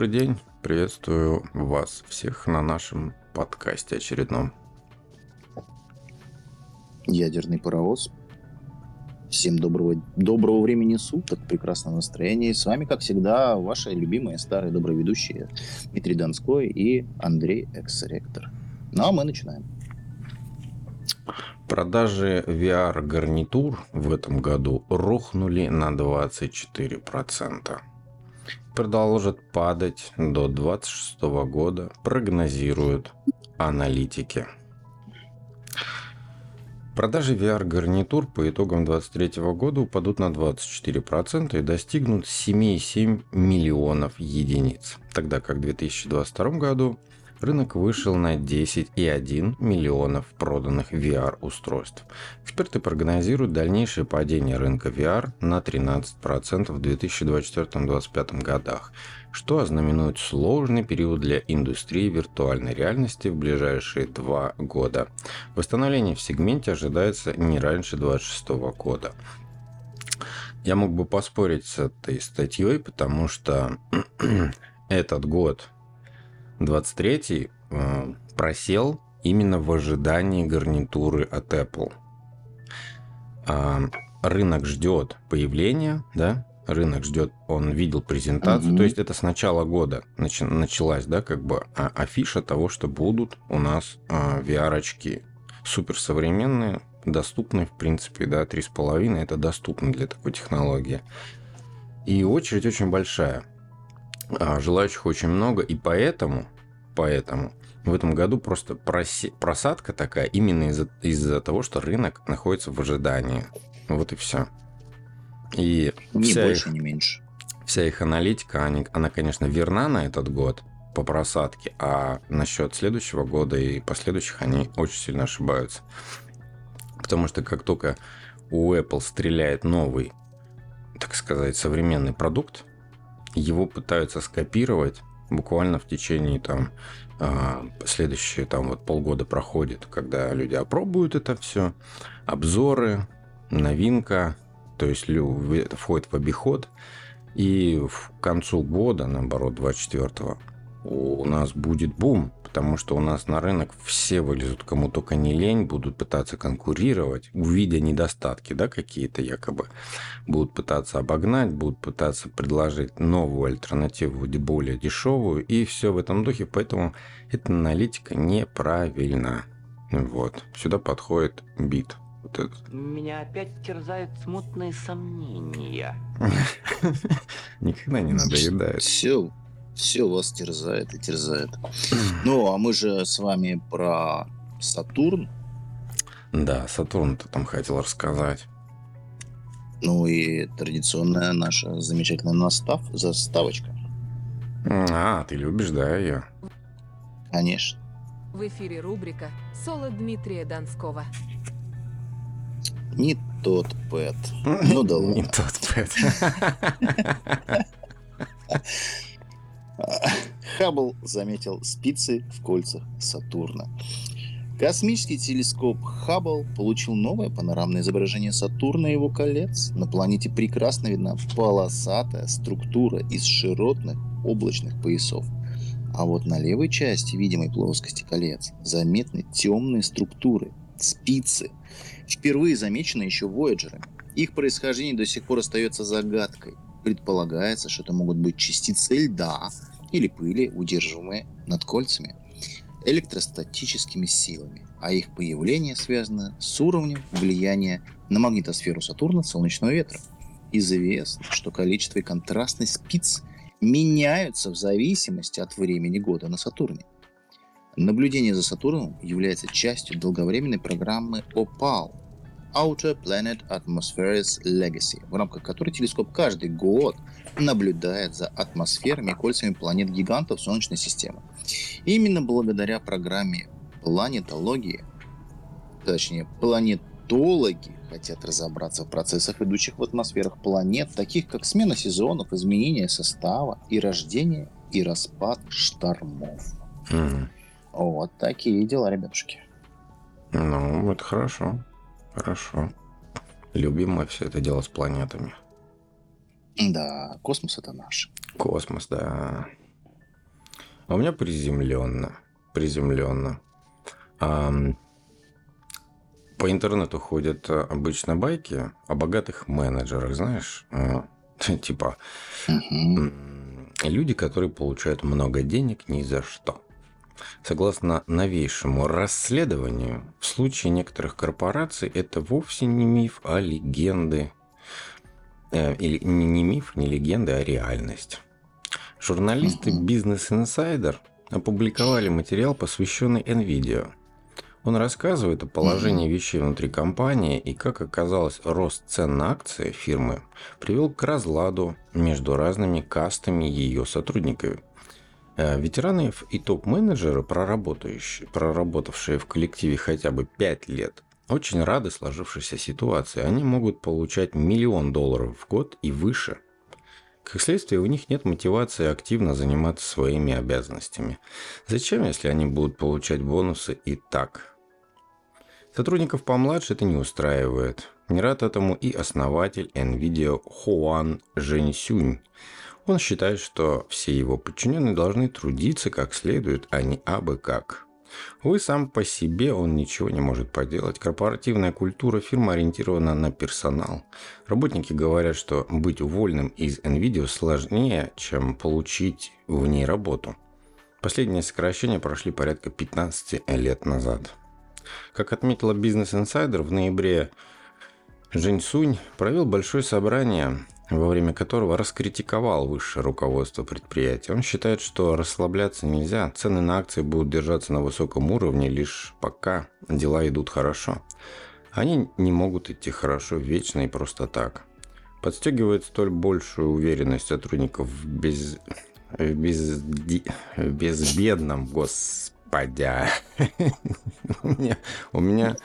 Добрый день, приветствую вас всех на нашем подкасте очередном. Ядерный паровоз. Всем доброго, доброго времени суток, прекрасного настроения. И с вами, как всегда, ваши любимые старые добрые ведущие Дмитрий Донской и Андрей Экс-ректор. Ну а мы начинаем. Продажи VR-гарнитур в этом году рухнули на 24%. Продолжат падать до 2026 года, прогнозируют аналитики. Продажи VR-гарнитур по итогам 2023 года упадут на 24% и достигнут 7,7 миллионов единиц, тогда как в 2022 году рынок вышел на 10,1 миллионов проданных VR-устройств. Эксперты прогнозируют дальнейшее падение рынка VR на 13% в 2024-2025 годах, что ознаменует сложный период для индустрии виртуальной реальности в ближайшие два года. Восстановление в сегменте ожидается не раньше 2026 года. Я мог бы поспорить с этой статьей, потому что этот год 23 э, просел именно в ожидании гарнитуры от Apple. А, рынок ждет появления, да, рынок ждет, он видел презентацию, mm-hmm. то есть это с начала года начи- началась, да, как бы а, афиша того, что будут у нас а, VR-очки суперсовременные, доступные, в принципе, да, 3,5 это доступно для такой технологии. И очередь очень большая. А, желающих очень много, и поэтому, поэтому в этом году просто просадка такая именно из-за из того, что рынок находится в ожидании. Вот и все. И не больше, их, не меньше. Вся их аналитика, они, она, конечно, верна на этот год по просадке, а насчет следующего года и последующих они очень сильно ошибаются. Потому что как только у Apple стреляет новый, так сказать, современный продукт, его пытаются скопировать буквально в течение там а, следующие там вот полгода проходит, когда люди опробуют это все, обзоры, новинка, то есть это входит в обиход, и к концу года, наоборот, 24-го, у нас будет бум, потому что у нас на рынок все вылезут, кому только не лень, будут пытаться конкурировать, увидя недостатки, да, какие-то якобы, будут пытаться обогнать, будут пытаться предложить новую альтернативу, более дешевую, и все в этом духе, поэтому эта аналитика неправильна. Вот, сюда подходит бит. Вот этот. Меня опять терзают смутные сомнения. Никогда не надоедает. Все, все вас терзает и терзает. Ну, а мы же с вами про Сатурн. Да, Сатурн ты там хотел рассказать. Ну и традиционная наша замечательная настав, заставочка. А, ты любишь, да, ее? Конечно. В эфире рубрика «Соло Дмитрия Донского». Не тот Пэт. Ну да ладно. Не тот Пэт. Хаббл заметил спицы в кольцах Сатурна. Космический телескоп Хаббл получил новое панорамное изображение Сатурна и его колец. На планете прекрасно видна полосатая структура из широтных облачных поясов. А вот на левой части видимой плоскости колец заметны темные структуры, спицы. Впервые замечены еще Voyager. Их происхождение до сих пор остается загадкой. Предполагается, что это могут быть частицы льда или пыли, удерживаемые над кольцами электростатическими силами, а их появление связано с уровнем влияния на магнитосферу Сатурна солнечного ветра. Известно, что количество и контрастность спиц меняются в зависимости от времени года на Сатурне. Наблюдение за Сатурном является частью долговременной программы OPAL Outer Planet Atmospheres Legacy, в рамках которой телескоп каждый год наблюдает за атмосферами и кольцами планет-гигантов Солнечной системы. И именно благодаря программе планетологии, точнее планетологи, хотят разобраться в процессах, идущих в атмосферах планет, таких как смена сезонов, изменение состава и рождение и распад штормов. Mm. Вот такие дела, ребятушки. Ну, это хорошо. Хорошо. Любим мы все это дело с планетами. Да, космос это наш. Космос, да. А у меня приземленно. Приземленно. Ам, по интернету ходят обычно байки о богатых менеджерах, знаешь, э, типа люди, которые получают много денег ни за что. Согласно новейшему расследованию, в случае некоторых корпораций это вовсе не миф, а легенды. Э, или не, миф, не легенда, а реальность. Журналисты. Business Insider опубликовали материал, посвященный NVIDIA. Он рассказывает о положении вещей внутри компании и, как оказалось, рост цен на акции фирмы привел к разладу между разными кастами ее сотрудников. Э, Ветераны и топ-менеджеры, проработавшие в коллективе хотя бы 5 лет, очень рады сложившейся ситуации. Они могут получать миллион долларов в год и выше. Как следствие, у них нет мотивации активно заниматься своими обязанностями. Зачем, если они будут получать бонусы и так? Сотрудников помладше это не устраивает. Не рад этому и основатель NVIDIA Хуан Женьсюнь. Он считает, что все его подчиненные должны трудиться как следует, а не абы как. Увы, сам по себе он ничего не может поделать. Корпоративная культура фирмы ориентирована на персонал. Работники говорят, что быть уволенным из NVIDIA сложнее, чем получить в ней работу. Последние сокращения прошли порядка 15 лет назад. Как отметила Business Insider, в ноябре Жень Сунь провел большое собрание, во время которого раскритиковал высшее руководство предприятия. Он считает, что расслабляться нельзя, цены на акции будут держаться на высоком уровне лишь пока дела идут хорошо. Они не могут идти хорошо вечно и просто так. Подстегивает столь большую уверенность сотрудников в, без... в безди- в безбедном, меня, у меня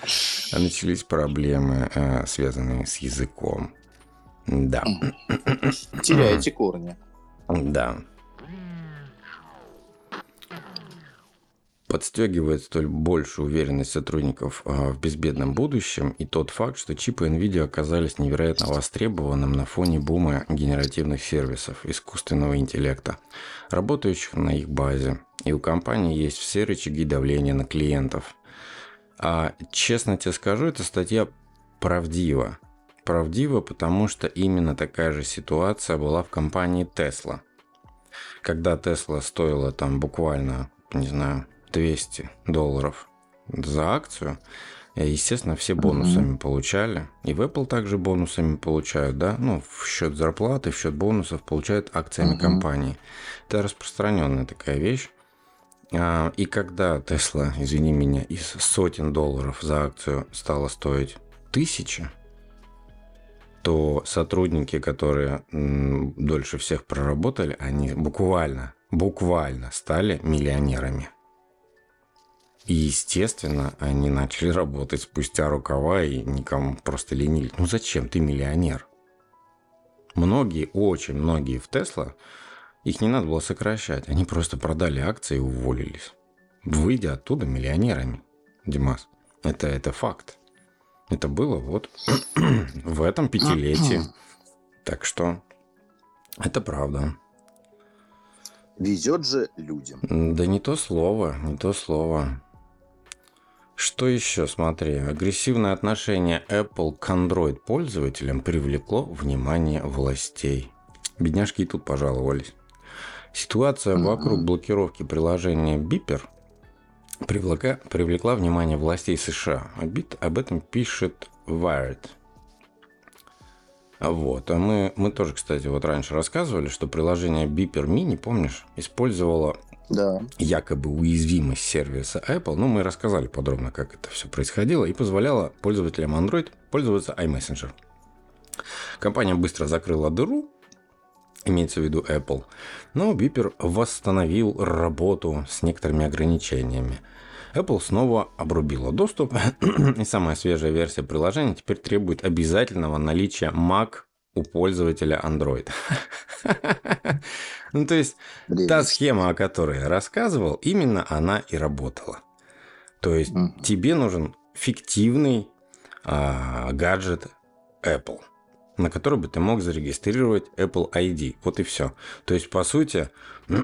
начались проблемы, э, связанные с языком. Да, Теряете корни. да. Подстегивает столь большую уверенность сотрудников а, в безбедном будущем и тот факт, что чипы NVIDIA оказались невероятно востребованным на фоне бума генеративных сервисов искусственного интеллекта, работающих на их базе. И у компании есть все рычаги давления на клиентов. А честно тебе скажу, эта статья правдива. Правдива, потому что именно такая же ситуация была в компании Tesla. Когда Tesla стоила там буквально, не знаю, 200 долларов за акцию, э, естественно, все бонусами получали. И в Apple также бонусами получают, да, ну, в счет зарплаты, в счет бонусов получают акциями Мгм. компании. Это распространенная такая вещь. А, И когда Tesla, извини меня, из сотен долларов за акцию стала стоить тысячи, то сотрудники, которые дольше всех проработали, они буквально, буквально стали миллионерами. И, естественно, они начали работать спустя рукава и никому просто ленились. Ну зачем? Ты миллионер. Многие, очень многие в Тесла, их не надо было сокращать. Они просто продали акции и уволились. Выйдя оттуда миллионерами. Димас, это, это факт. Это было вот в этом пятилетии. Так что это правда. Везет же людям. Да не то слово, не то слово. Что еще, смотри, агрессивное отношение Apple к Android пользователям привлекло внимание властей. Бедняжки и тут пожаловались. Ситуация вокруг блокировки приложения Beeper привлекла, привлекла внимание властей США. Об эт- об этом пишет Wired. Вот. А мы, мы тоже, кстати, вот раньше рассказывали, что приложение Beeper Mini, помнишь, использовало Да. якобы уязвимость сервиса Apple. Ну, мы рассказали подробно, как это все происходило, и позволяло пользователям Android пользоваться iMessenger. Компания быстро закрыла дыру, имеется в виду Apple, но Beeper восстановил работу с некоторыми ограничениями. Apple снова обрубила доступ, и самая свежая версия приложения теперь требует обязательного наличия Mac у пользователя Android. Ну, то есть, Блин. Та схема, о которой я рассказывал, именно она и работала. То есть Мгм. тебе нужен фиктивный а, гаджет Apple, на который бы ты мог зарегистрировать Apple ID. Вот и все. То есть, по сути,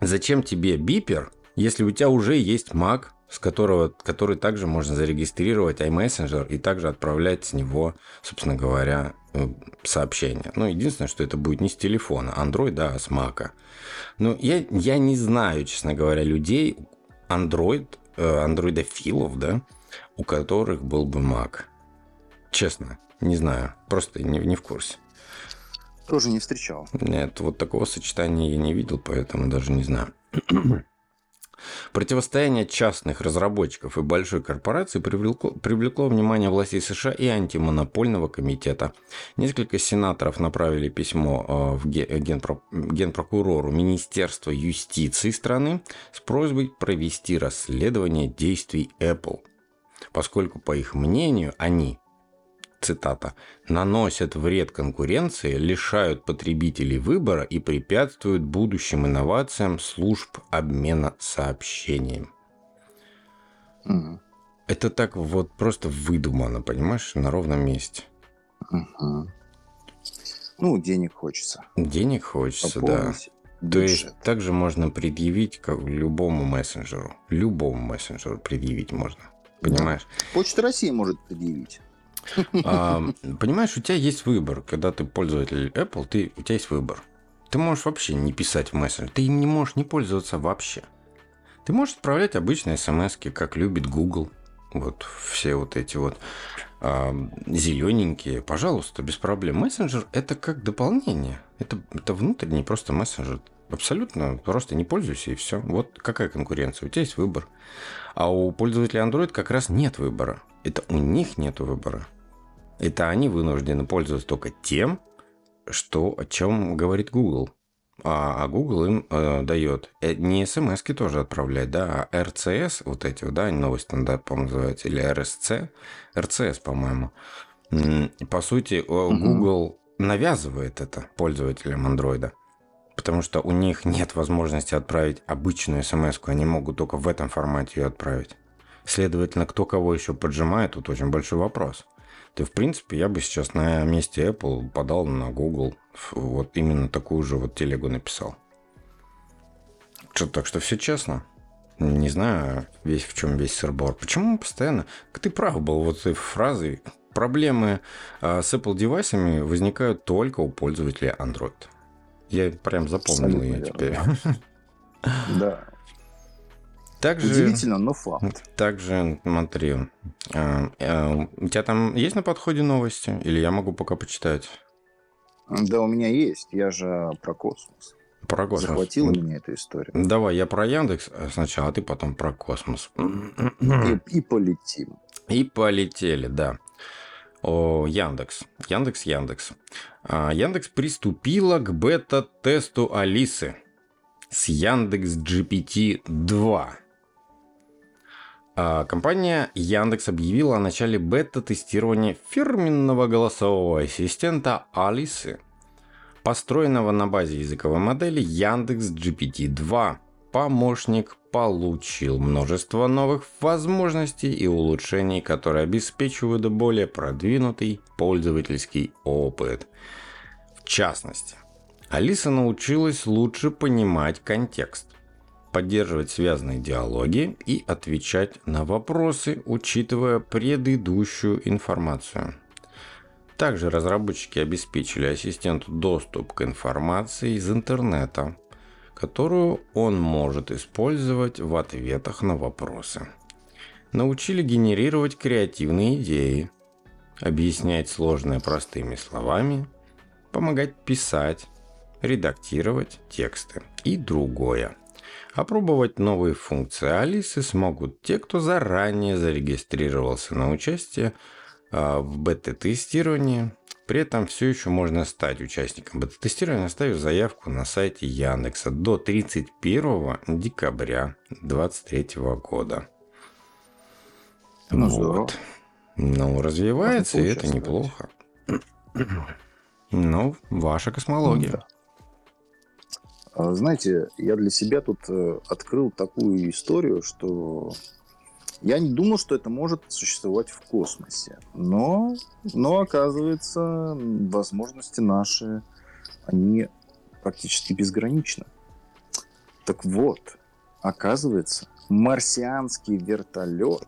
Зачем тебе бипер, если у тебя уже есть Mac, с которого, который также можно зарегистрировать iMessenger и также отправлять с него, собственно говоря, э, сообщения. Ну, единственное, что это будет не с телефона, Android, да, а с Mac. Но я, я не знаю, честно говоря, людей, Android, э, андроидофилов, да, у которых был бы Mac. Честно, не знаю, просто не, не в курсе. Тоже не встречал. Нет, вот такого сочетания я не видел, поэтому даже не знаю. Противостояние частных разработчиков и большой корпорации привлекло, привлекло внимание властей США и антимонопольного комитета. Несколько сенаторов направили письмо э, в генпро, генпрокурору Министерства юстиции страны с просьбой провести расследование действий Apple, поскольку, по их мнению, они цитата, «наносят вред конкуренции, лишают потребителей выбора и препятствуют будущим инновациям служб обмена сообщениями». Мгм. Это так вот просто выдумано, понимаешь, на ровном месте. Мгм. Ну, денег хочется. Денег хочется, да. Пополнить То есть бюджет. также можно предъявить как любому мессенджеру. Любому мессенджеру предъявить можно. Понимаешь? Почта России может предъявить. А, понимаешь, у тебя есть выбор. Когда ты пользователь Apple, ты, у тебя есть выбор. Ты можешь вообще не писать в мессенджер. Ты им не можешь не пользоваться вообще. Ты можешь отправлять обычные смс как любит Google. Вот все вот эти вот а, зелененькие. Пожалуйста, без проблем. Мессенджер это как дополнение. Это, это внутренний просто мессенджер. Абсолютно просто не пользуйся и все. Вот какая конкуренция. У тебя есть выбор. А у пользователей Android как раз нет выбора. Это у них нет выбора. Это они вынуждены пользоваться только тем, что, о чем говорит Google. А, а Google им э, дает э, не смс тоже отправлять, да, а RCS, вот эти, да, новый стандарт, по-моему, называется, или RSC, RCS, по-моему. По сути, э, Google навязывает это пользователям Android. Потому что у них нет возможности отправить обычную смс они могут только в этом формате ее отправить. Следовательно, кто кого еще поджимает, тут очень большой вопрос. Ты, в принципе, я бы сейчас на месте Apple подал на Google, вот именно такую же вот телегу написал. Что, так что все честно. Не знаю, весь в чем весь сырбор. Почему постоянно... Ты прав был вот этой фразой. Проблемы а, с Apple девайсами возникают только у пользователей Android. Я прям запомнил ее теперь. Да. Также... Удивительно, но факт. Также, смотри, а, а, у тебя там есть на подходе новости? Или я могу пока почитать? Да, у меня есть. Я же про космос. Про космос. Захватила меня эта история. Давай, я про Яндекс сначала, а ты потом про космос. И, и полетим. И полетели, да. О, Яндекс. Яндекс, Яндекс. А, Яндекс приступила к бета-тесту Алисы с Яндекс GPT 2. А, Компания Яндекс объявила о начале бета-тестирования фирменного голосового ассистента Алисы, построенного на базе языковой модели Яндекс GPT-2. Помощник получил множество новых возможностей и улучшений, которые обеспечивают более продвинутый пользовательский опыт. В частности, Алиса научилась лучше понимать контекст, поддерживать связанные диалоги и отвечать на вопросы, учитывая предыдущую информацию. Также разработчики обеспечили ассистенту доступ к информации из интернета, которую он может использовать в ответах на вопросы. Научили генерировать креативные идеи, объяснять сложное простыми словами, помогать писать, редактировать тексты и другое. Опробовать новые функции Алисы смогут те, кто заранее зарегистрировался на участие а, в бета-тестировании. При этом все еще можно стать участником бета-тестирования, оставив заявку на сайте Яндекса до 31 декабря 2023 года. Ну, здорово. Ну, развивается, и это неплохо. Ну, ваша космология. Да. А, Знаете, я для себя тут э, открыл такую историю, что я не думал, что это может существовать в космосе. Но, но оказывается, возможности наши, они практически безграничны. Так вот, оказывается, марсианский вертолет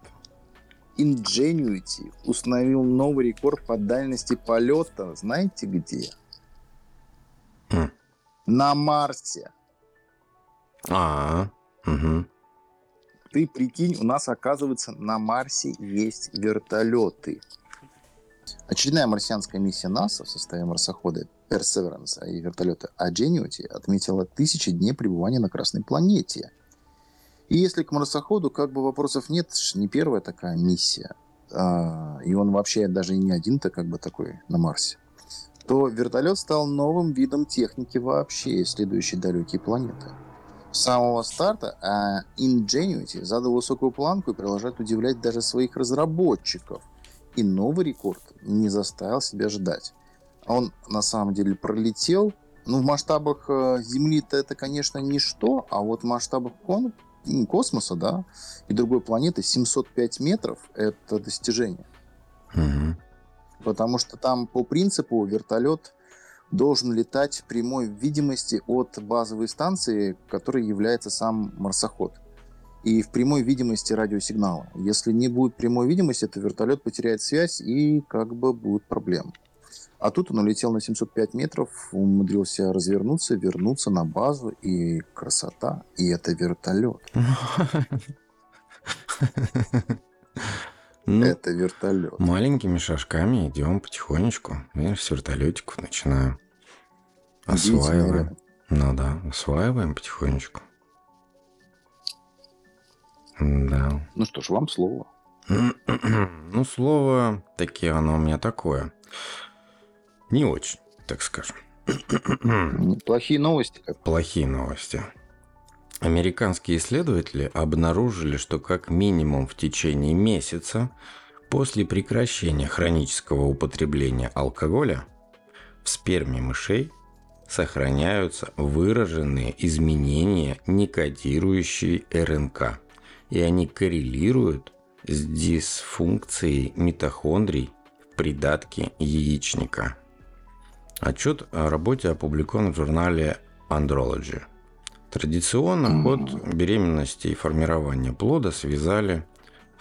Ingenuity установил новый рекорд по дальности полета. Знаете где? Хм. На Марсе. А, угу. Ты прикинь, у нас, оказывается, на Марсе есть вертолеты. Очередная марсианская миссия НАСА в составе марсохода Perseverance и вертолета Ingenuity отметила тысячи дней пребывания на Красной планете. И если к марсоходу как бы вопросов нет, не первая такая миссия, а, и он вообще даже не один-то как бы такой на Марсе, то вертолет стал новым видом техники вообще, исследующей далекие планеты. С самого старта а Ingenuity задал высокую планку и продолжает удивлять даже своих разработчиков. И новый рекорд не заставил себя ждать. Он на самом деле пролетел. Ну, в масштабах э, Земли-то это, конечно, ничто, а вот в масштабах кон- м, космоса, да, и другой планеты 705 метров – это достижение. Угу. Потому что там по принципу вертолет должен летать в прямой видимости от базовой станции, которой является сам марсоход. И в прямой видимости радиосигнала. Если не будет прямой видимости, то вертолет потеряет связь и как бы будут проблемы. А тут он улетел на 705 метров, умудрился развернуться, вернуться на базу, и красота, и это вертолет. Ну, Это вертолет. маленькими шажками идем потихонечку. Видишь, с вертолетиков начинаем. Осваиваем. Ну да, осваиваем потихонечку. Да. Ну что ж, вам слово. Ну, слово таки оно у меня такое. Не очень, так скажем. Плохие новости. как Плохие новости. Американские исследователи обнаружили, что как минимум в течение месяца после прекращения хронического употребления алкоголя в сперме мышей сохраняются выраженные изменения некодирующей РНК, и они коррелируют с дисфункцией митохондрий в придатке яичника. Отчет о работе опубликован в журнале Andrology. Традиционно ход беременности и формирования плода связали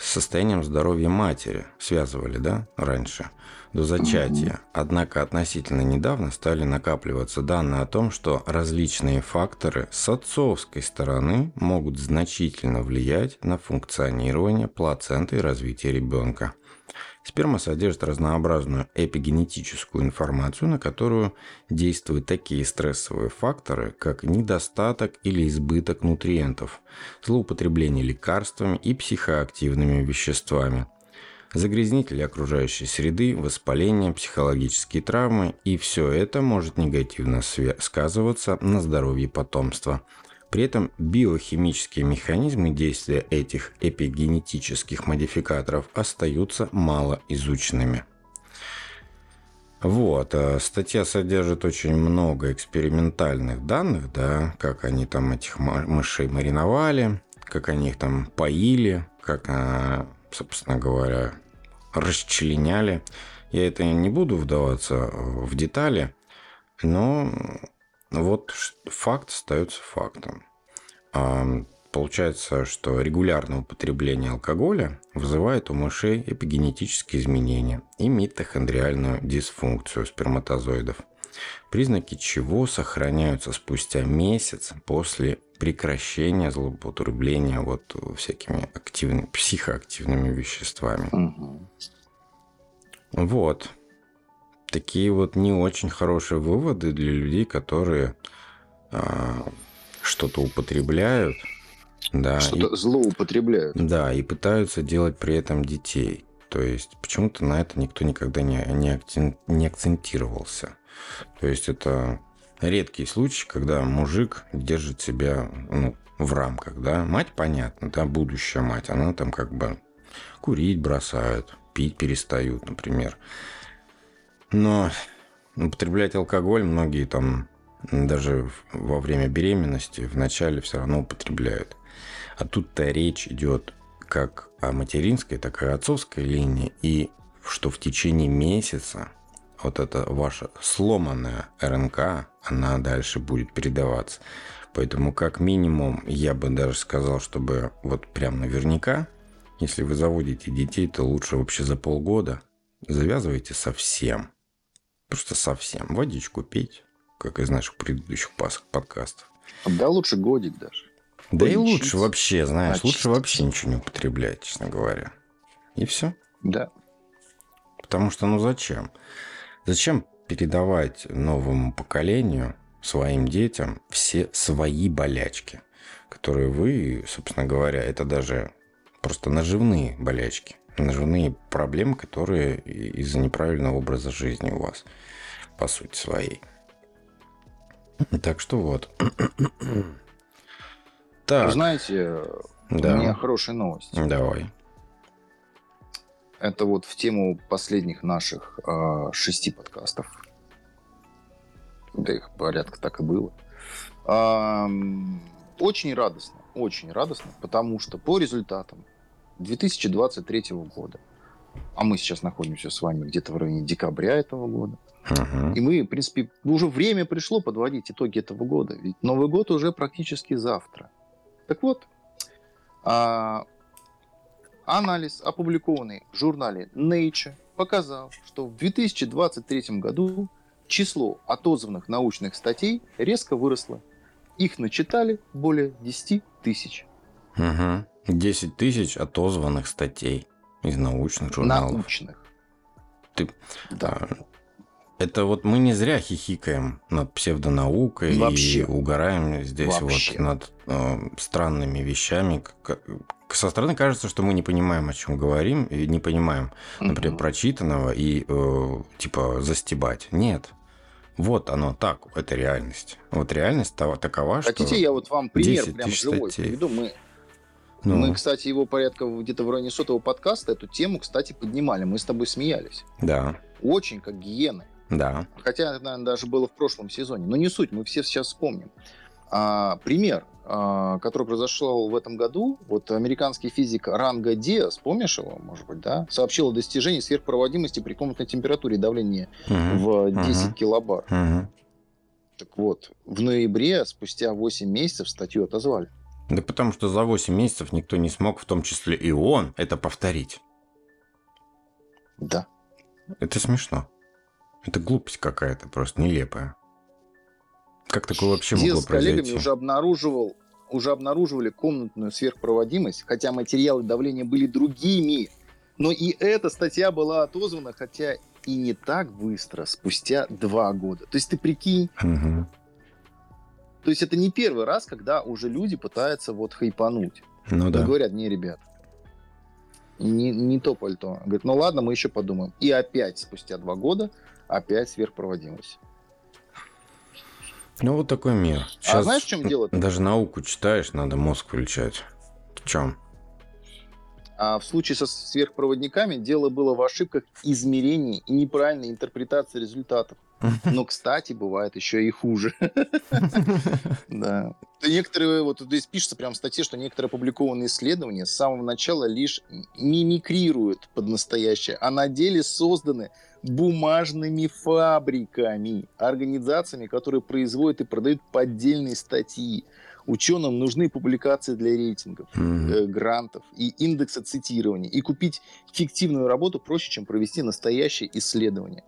с состоянием здоровья матери, связывали, да, раньше, до зачатия. Однако относительно недавно стали накапливаться данные о том, что различные факторы с отцовской стороны могут значительно влиять на функционирование плаценты и развитие ребенка. Сперма содержит разнообразную эпигенетическую информацию, на которую действуют такие стрессовые факторы, как недостаток или избыток нутриентов, злоупотребление лекарствами и психоактивными веществами, загрязнители окружающей среды, воспаление, психологические травмы, и все это может негативно сказываться на здоровье потомства. При этом биохимические механизмы действия этих эпигенетических модификаторов остаются мало изученными. Вот, а статья содержит очень много экспериментальных данных, да, как они там этих мышей мариновали, как они их там поили, как, а, собственно говоря, расчленяли. Я это не буду вдаваться в детали, но вот ш- факт остается фактом. Получается, что регулярное употребление алкоголя вызывает у мышей эпигенетические изменения и митохондриальную дисфункцию сперматозоидов, признаки чего сохраняются спустя месяц после прекращения злоупотребления вот всякими активными, психоактивными веществами. Мгм. Вот. Такие вот не очень хорошие выводы для людей, которые а, что-то употребляют. Да, и- Что-то злоупотребляют. да, и пытаются делать при этом детей. То есть почему-то на это никто никогда не, не, акцен- не акцентировался. То есть это редкий случай, когда мужик держит себя ну, в рамках, да. Мать, понятно, да, будущая мать, она там как бы курить бросают, пить перестают, например. Но употреблять алкоголь многие там даже во время беременности вначале все равно употребляют. А тут-то речь идет как о материнской, так и о отцовской линии. И что в течение месяца вот эта ваша сломанная РНК, она дальше будет передаваться. Поэтому, как минимум, я бы даже сказал, чтобы вот прям наверняка, если вы заводите детей, то лучше вообще за полгода завязывайте совсем. Просто совсем. Водичку пить, как из наших предыдущих подкастов. Да лучше годик даже. Да и Полечить, лучше вообще, знаешь, лучше очистить. вообще ничего не употреблять, честно говоря. И все. Да. Потому что, ну зачем? Зачем передавать новому поколению, своим детям, все свои болячки, которые вы, собственно говоря, это даже просто наживные болячки, наживные проблемы, которые из-за неправильного образа жизни у вас, по сути своей. Так что вот. Так, знаете, у меня да, хорошая новость. давай. Это вот в тему последних наших а, шести подкастов. Да их порядка так и было. Ам, очень радостно, очень радостно, потому что по результатам 2023 года, а мы сейчас находимся с вами где-то в районе декабря этого года, Мгм. и мы, в принципе, уже время пришло подводить итоги этого года, ведь Новый год уже практически завтра. Так вот, а, анализ, опубликованный в журнале Nature, показал, что в 2023 году число отозванных научных статей резко выросло. Их начитали более 10 тысяч. Мгм. 10 тысяч отозванных статей из научных журналов. Научных. Ты- Да. А, Это вот мы не зря хихикаем над псевдонаукой Вообще. и угораем здесь Вообще. вот над э, странными вещами. Со стороны кажется, что мы не понимаем, о чем говорим, и не понимаем, например, Мгм. прочитанного и э, типа застебать. Нет. Вот оно так, это реальность. Вот реальность такова, что... Хотите, я вот вам пример 10 прям тысяч живой приведу? Мы, Ну, мы, кстати, его порядка где-то в районе сотого подкаста эту тему, кстати, поднимали. Мы с тобой смеялись. да, Очень как гиены. да. Хотя, это, наверное, даже было в прошлом сезоне. Но не суть, мы все сейчас вспомним. А, пример, а, который произошел в этом году. Вот американский физик Ранга Диас, помнишь его, может быть, да? Сообщил о достижении сверхпроводимости при комнатной температуре и давлении Мгм. в 10 Мгм. килобар. Мгм. Так вот, в ноябре, спустя 8 месяцев, статью отозвали. Да потому что за 8 месяцев никто не смог, в том числе и он, это повторить. Да. Это смешно. Это глупость какая-то, просто нелепая. Как такое вообще Диас могло с коллегами уже обнаруживал уже обнаруживали комнатную сверхпроводимость, хотя материалы давления были другими. Но и эта статья была отозвана, хотя и не так быстро, спустя два года. То есть ты прикинь, Мгм. То есть это не первый раз, когда уже люди пытаются вот хайпануть. Ну И да. говорят, не, ребят, не, не то пальто. Говорит, ну ладно, мы еще подумаем. И опять, спустя два года, опять сверхпроводимость. Ну вот такой мир. А знаешь, в чем дело? Даже науку читаешь, надо мозг включать. В чем? А в случае со сверхпроводниками дело было в ошибках измерений и неправильной интерпретации результатов. Но, кстати, бывает еще и хуже. Да. Некоторые, вот здесь пишется прямо в статье, что некоторые опубликованные исследования с самого начала лишь мимикрируют под настоящее, а на деле созданы бумажными фабриками, организациями, которые производят и продают поддельные статьи. Ученым нужны публикации для рейтингов Мгм. э, грантов и индекса цитирования. И купить фиктивную работу проще, чем провести настоящее исследование.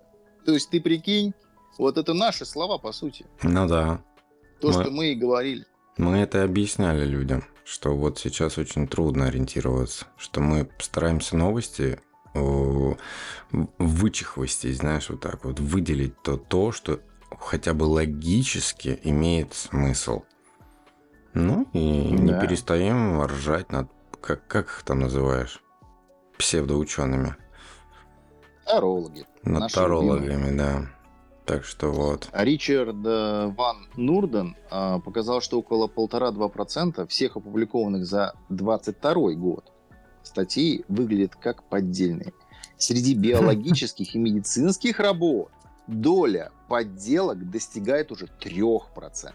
То есть ты прикинь, вот это наши слова, по сути. Ну да. То, Мы- что мы и говорили. Мы это объясняли людям, что вот сейчас очень трудно ориентироваться, что мы стараемся новости о, вычихвостей, знаешь, вот так вот, выделить то, то, что хотя бы логически имеет смысл. Ну и не Да. перестаем ржать над, как, как их там называешь, псевдоучеными, Тарологи. над тарологами, да. Так что вот. Ричард э, Ван Нурден э, показал, что около 1,5-2% всех опубликованных за 22 год статей выглядят как поддельные. Среди биологических и медицинских работ доля подделок достигает уже 3%.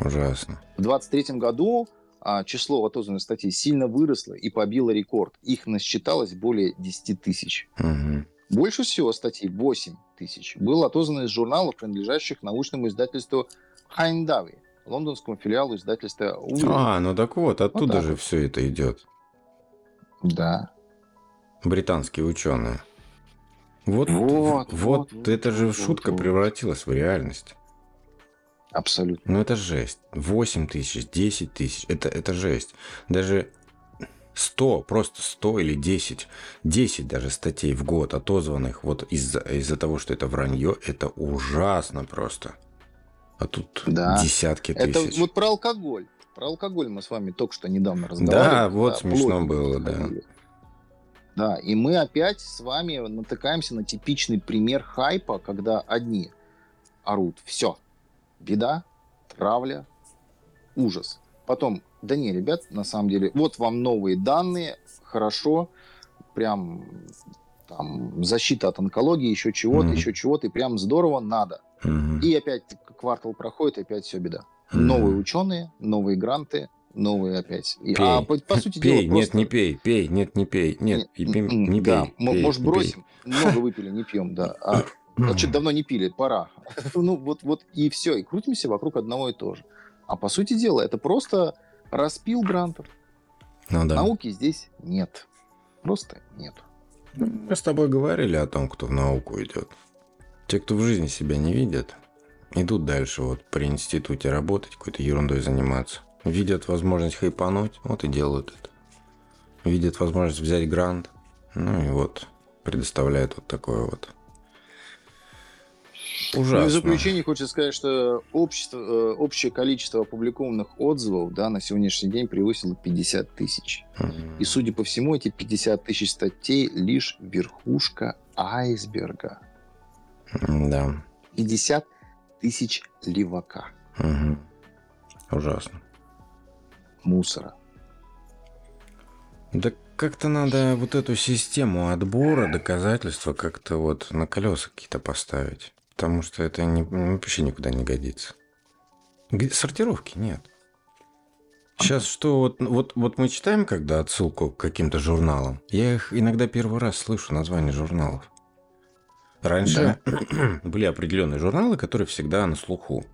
Ужасно. В 2023 году а, число отозванных статей сильно выросло и побило рекорд. Их насчиталось более 10 тысяч. Мгм. Больше всего статей, 8 тысяч, было отозвано из журналов, принадлежащих научному издательству Хайндави. лондонскому филиалу издательства Уилл. А, ну так вот, оттуда так же вот. все это идет. Да. Британские ученые. Вот, Вот, вот, вот, это вот, же вот, шутка вот. превратилась в реальность. Абсолютно. Ну это жесть. 8 тысяч, 10 тысяч, это, это жесть. Даже 100, просто 100 или 10, 10 даже статей в год отозванных вот из-за из того, что это вранье, это ужасно просто. А тут Да. десятки Это тысяч. вот про алкоголь. Про алкоголь мы с вами только что недавно разговаривали. Да, вот когда смешно было, да. Да, и мы опять с вами натыкаемся на типичный пример хайпа, когда одни орут «все, беда, травля, ужас». Потом, да не, ребят, на самом деле, вот вам новые данные, хорошо, прям там защита от онкологии, еще чего-то, Мгм. еще чего-то, и прям здорово, надо. Мгм. И опять квартал проходит, опять все беда. Мгм. Новые ученые, новые гранты, новые опять. И- Пей. а по, по сути Пей, дела, нет, просто- не пей, пей, нет, не пей, нет, М, не да, пей. м- пей, может не пей. бросим? Много выпили, не пьем, да. А, вот что-то давно не пили, пора. ну вот, вот и все, и крутимся вокруг одного и того же. А по сути дела, это просто распил грантов. Ну да. Науки здесь нет. Просто нет. Мы с тобой говорили о том, кто в науку идет. Те, кто в жизни себя не видят, идут дальше вот при институте работать, какой-то ерундой заниматься. Видят возможность хайпануть, вот и делают это. Видят возможность взять грант, ну и вот предоставляют вот такое вот. Ну, и в Ужасно. заключение хочется сказать, что общество, э, общее количество опубликованных отзывов да, на сегодняшний день превысило 50 тысяч. М. И, судя по всему, эти 50 тысяч статей лишь верхушка айсберга. Да. 50 тысяч левака, Мгм. Ужасно. мусора. Да как-то надо вот эту систему отбора доказательства как-то вот на колеса какие-то поставить. Потому что это не, вообще никуда не годится. Сортировки нет. Сейчас что, вот, вот, вот мы читаем, когда отсылку к каким-то журналам, я их иногда первый раз слышу, название журналов. Раньше были определенные журналы, которые всегда на слуху,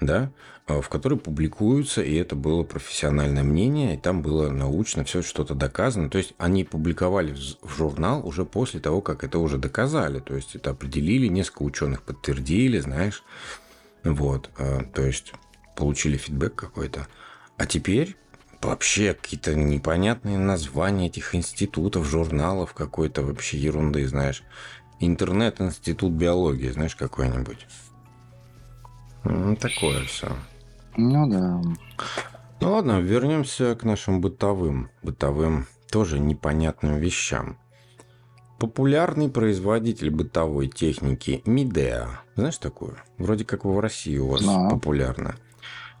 да, э, в которые публикуются, и это было профессиональное мнение, и там было научно все что-то доказано. То есть они публиковали в журнал уже после того, как это уже доказали. То есть это определили, несколько ученых подтвердили, знаешь. Вот, э, то есть получили фидбэк какой-то. А теперь вообще какие-то непонятные названия этих институтов, журналов, какой-то вообще ерунды, знаешь. Интернет-институт биологии, знаешь, какой-нибудь. М, Такое все. Ну да. Ну ладно, вернемся к нашим бытовым, бытовым тоже непонятным вещам. Популярный производитель бытовой техники Midea, знаешь такую? Вроде как в России у вас Да. популярна.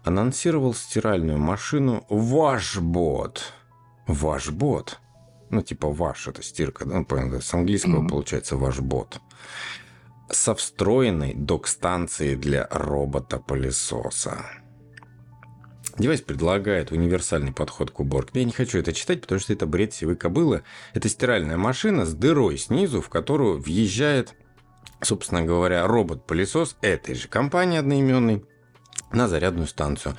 Анонсировал стиральную машину Washbot. Washbot. Ну, типа wash, это стирка, да? Ну, понятно, С английского Мгм. получается Washbot. Со встроенной док-станцией для робота-пылесоса. Девайс предлагает универсальный подход к уборке. Я не хочу это читать, потому что это бред сивой кобылы. Это стиральная машина с дырой снизу, в которую въезжает, собственно говоря, робот-пылесос этой же компании одноименной на зарядную станцию.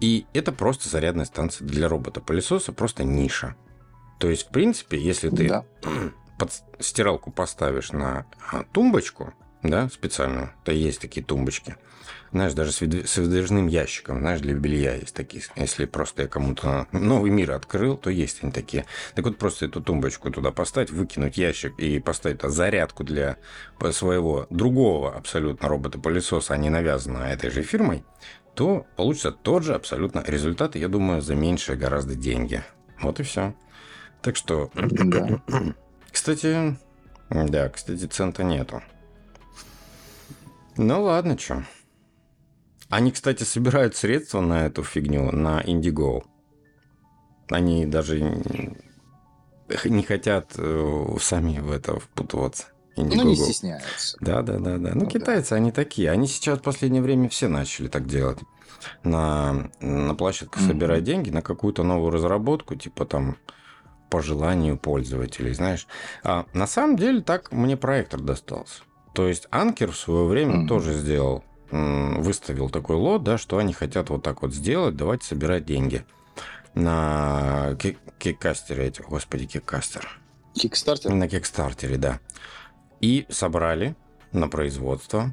И это просто зарядная станция для робота-пылесоса, просто ниша. То есть, в принципе, если ты Да. под стиралку поставишь на а, тумбочку, да, специальную, то есть такие тумбочки, знаешь, даже с выдв- с выдвижным ящиком, знаешь, для белья есть такие. Если просто я кому-то новый мир открыл, то есть они такие. Так вот, просто эту тумбочку туда поставить, выкинуть ящик и поставить туда зарядку для своего другого абсолютно робота-пылесоса, а не навязанного этой же фирмой, то получится тот же абсолютно результат, я думаю, за меньшие гораздо деньги. Вот и все. Так что, Да. кстати, да, кстати, цента нету. Ну ладно, чё. Они, кстати, собирают средства на эту фигню, на Indiego. Они даже не- хотят э, сами в это впутываться. Ну, не Indiegogo. стесняются. Да, да, да, да. Ну, Ну, да. китайцы, они такие. Они сейчас в последнее время все начали так делать. На, на площадках Мгм. собирать деньги на какую-то новую разработку, типа там по желанию пользователей, знаешь. А на самом деле так мне проектор достался. То есть Анкер в свое время Мгм. тоже сделал выставил такой лот, да, что они хотят вот так вот сделать, давайте собирать деньги на кик- киккастере этих, господи, киккастер. Кикстартер? На кикстартере, да. И собрали на производство,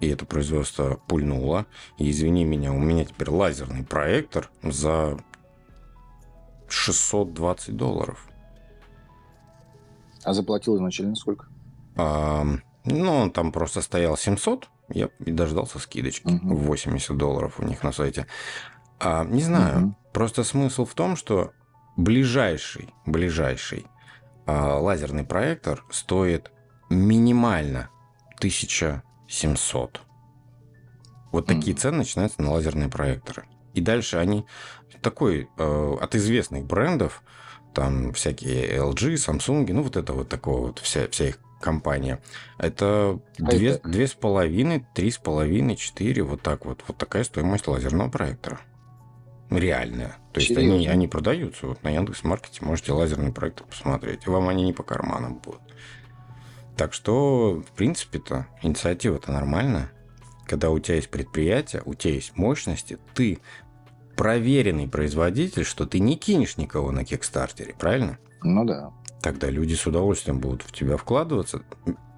и это производство пульнуло. И извини меня, у меня теперь лазерный проектор за 620 долларов. А заплатил изначально сколько? А, ну, он там просто стоял 700, я и дождался скидочки в 80 долларов у них на сайте. А, не знаю, Мгм. просто смысл в том, что ближайший, ближайший а, лазерный проектор стоит минимально 1700. Вот такие Мгм. цены начинаются на лазерные проекторы. И дальше они такой э, от известных брендов, там всякие LG, Samsung, ну вот это вот такого вот вся, вся их компания. Это две, Хай-тек. две с половиной, три с половиной, четыре, вот так вот. Вот такая стоимость лазерного проектора. Реальная. То есть они, Серьезно? они продаются. Вот на Яндекс.Маркете можете лазерный проектор посмотреть. Вам они не по карманам будут. Так что, в принципе-то, инициатива-то нормальная. Когда у тебя есть предприятие, у тебя есть мощности, ты проверенный производитель, что ты не кинешь никого на Кикстартере, правильно? Ну да. Тогда люди с удовольствием будут в тебя вкладываться,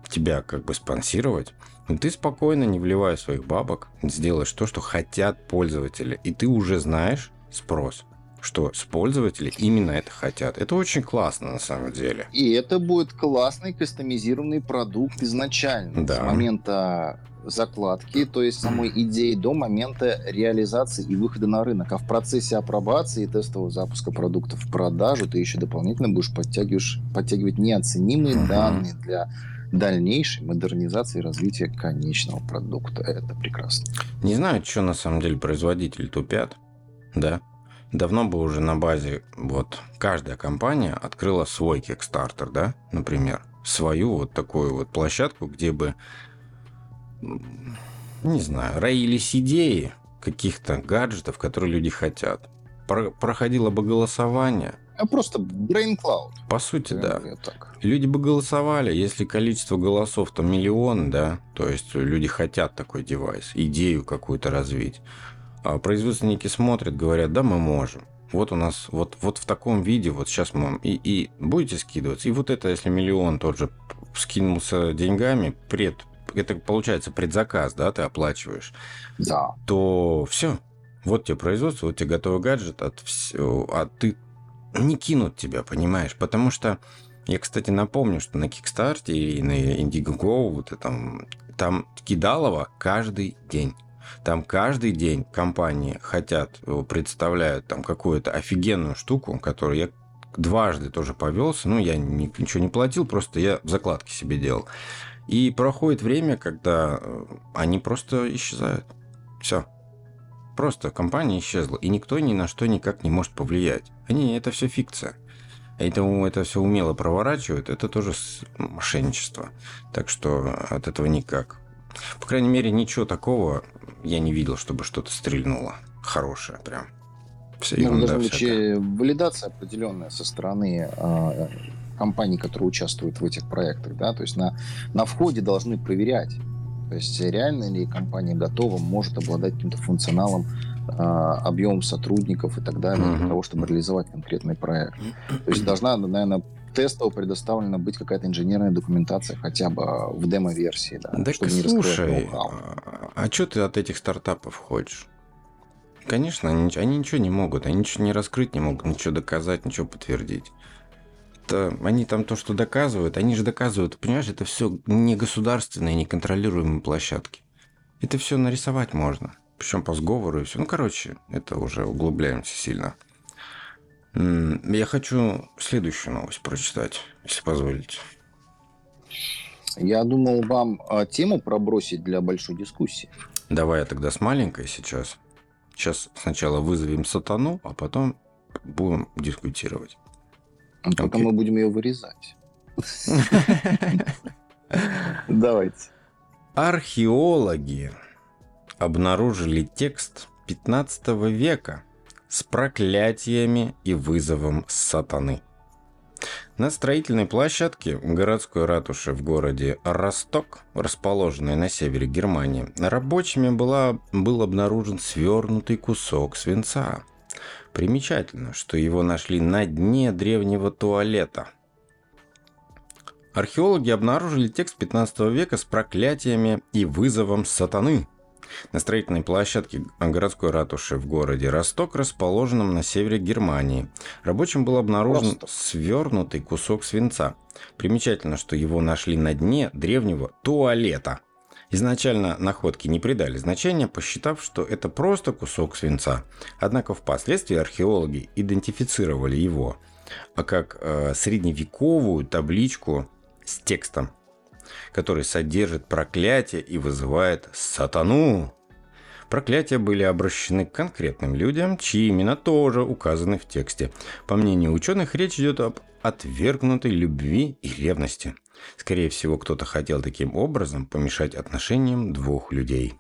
тебя как бы спонсировать. И ты спокойно, не вливая своих бабок, сделаешь то, что хотят пользователи. И ты уже знаешь спрос, что с пользователи именно это хотят. Это очень классно на самом деле. И это будет классный кастомизированный продукт изначально. Да. С момента закладки, то есть самой идеи, до момента реализации и выхода на рынок. А в процессе апробации и тестового запуска продукта в продажу ты еще дополнительно будешь подтягиваешь, подтягивать неоценимые Мгм. данные для дальнейшей модернизации и развития конечного продукта. Это прекрасно. Не знаю, что на самом деле производители тупят, да? Давно бы уже на базе, вот, каждая компания открыла свой Kickstarter, да, например, свою вот такую вот площадку, где бы, не знаю, роились идеи каких-то гаджетов, которые люди хотят. Про- проходило бы голосование, А просто brain cloud. по сути, да. Так. Люди бы голосовали, если количество голосов там миллион, да, то есть люди хотят такой девайс, идею какую-то развить. А производственники смотрят, говорят, да, мы можем. Вот у нас, вот, вот в таком виде, вот сейчас мы и, и будете скидываться. И вот это, если миллион тот же скинулся деньгами, пред, это получается предзаказ, да, ты оплачиваешь, Да. то все. Вот тебе производство, вот тебе готовый гаджет, от всё, а ты не кинут тебя, понимаешь? Потому что я, кстати, напомню, что на Кикстарте и на Indiegogo вот там, там кидалово каждый день. Там каждый день компании хотят, э, представляют там какую-то офигенную штуку, которую я дважды тоже повелся. Ну, я ни- ничего не платил, просто я закладки себе делал. И проходит время, когда э, они просто исчезают. Все. Просто компания исчезла, и никто ни на что никак не может повлиять. Они, это все фикция. Это, это все умело проворачивают, это тоже с- мошенничество. Так что от этого никак. По крайней мере, ничего такого я не видел, чтобы что-то стрельнуло. Хорошее прям. Вся Ну, ерунда всякая. э, валидация определенная со стороны э, компаний, которые участвуют в этих проектах, да, то есть на, на входе должны проверять, то есть реально ли компания готова, может обладать каким-то функционалом, э, объемом сотрудников и так далее, для того, чтобы реализовать конкретный проект. То есть должна, наверное, тестово предоставлена быть какая-то инженерная документация хотя бы в демо-версии, да, Да чтобы не слушай, ноу-хау. а, что ты от этих стартапов хочешь? Конечно, они, они ничего не могут, они ничего не раскрыть не могут, ничего доказать, ничего подтвердить. Это, они там то, что доказывают, они же доказывают, понимаешь, это все не государственные, не контролируемые площадки. Это все нарисовать можно. Причем по сговору и все. Ну, короче, это уже углубляемся сильно. Я хочу следующую новость прочитать, если позволите. Я думал вам э, тему пробросить для большой дискуссии. Давай я тогда с маленькой сейчас. Сейчас сначала вызовем сатану, а потом будем дискутировать. А Потом Окей. мы будем ее вырезать. Давайте. Археологи обнаружили текст 15 века с проклятиями и вызовом сатаны. На строительной площадке городской ратуши в городе Росток, расположенной на севере Германии, рабочими была, был обнаружен свернутый кусок свинца. Примечательно, что его нашли на дне древнего туалета. Археологи обнаружили текст 15 века с проклятиями и вызовом сатаны – на строительной площадке городской ратуши в городе Росток, расположенном на севере Германии, рабочим был обнаружен Росток. свернутый кусок свинца. Примечательно, что его нашли на дне древнего туалета. Изначально находки не придали значения, посчитав, что это просто кусок свинца. Однако впоследствии археологи идентифицировали его а как э, средневековую табличку с текстом который содержит проклятие и вызывает сатану. Проклятия были обращены к конкретным людям, чьи имена тоже указаны в тексте. По мнению ученых, речь идет об отвергнутой любви и ревности. Скорее всего, кто-то хотел таким образом помешать отношениям двух людей.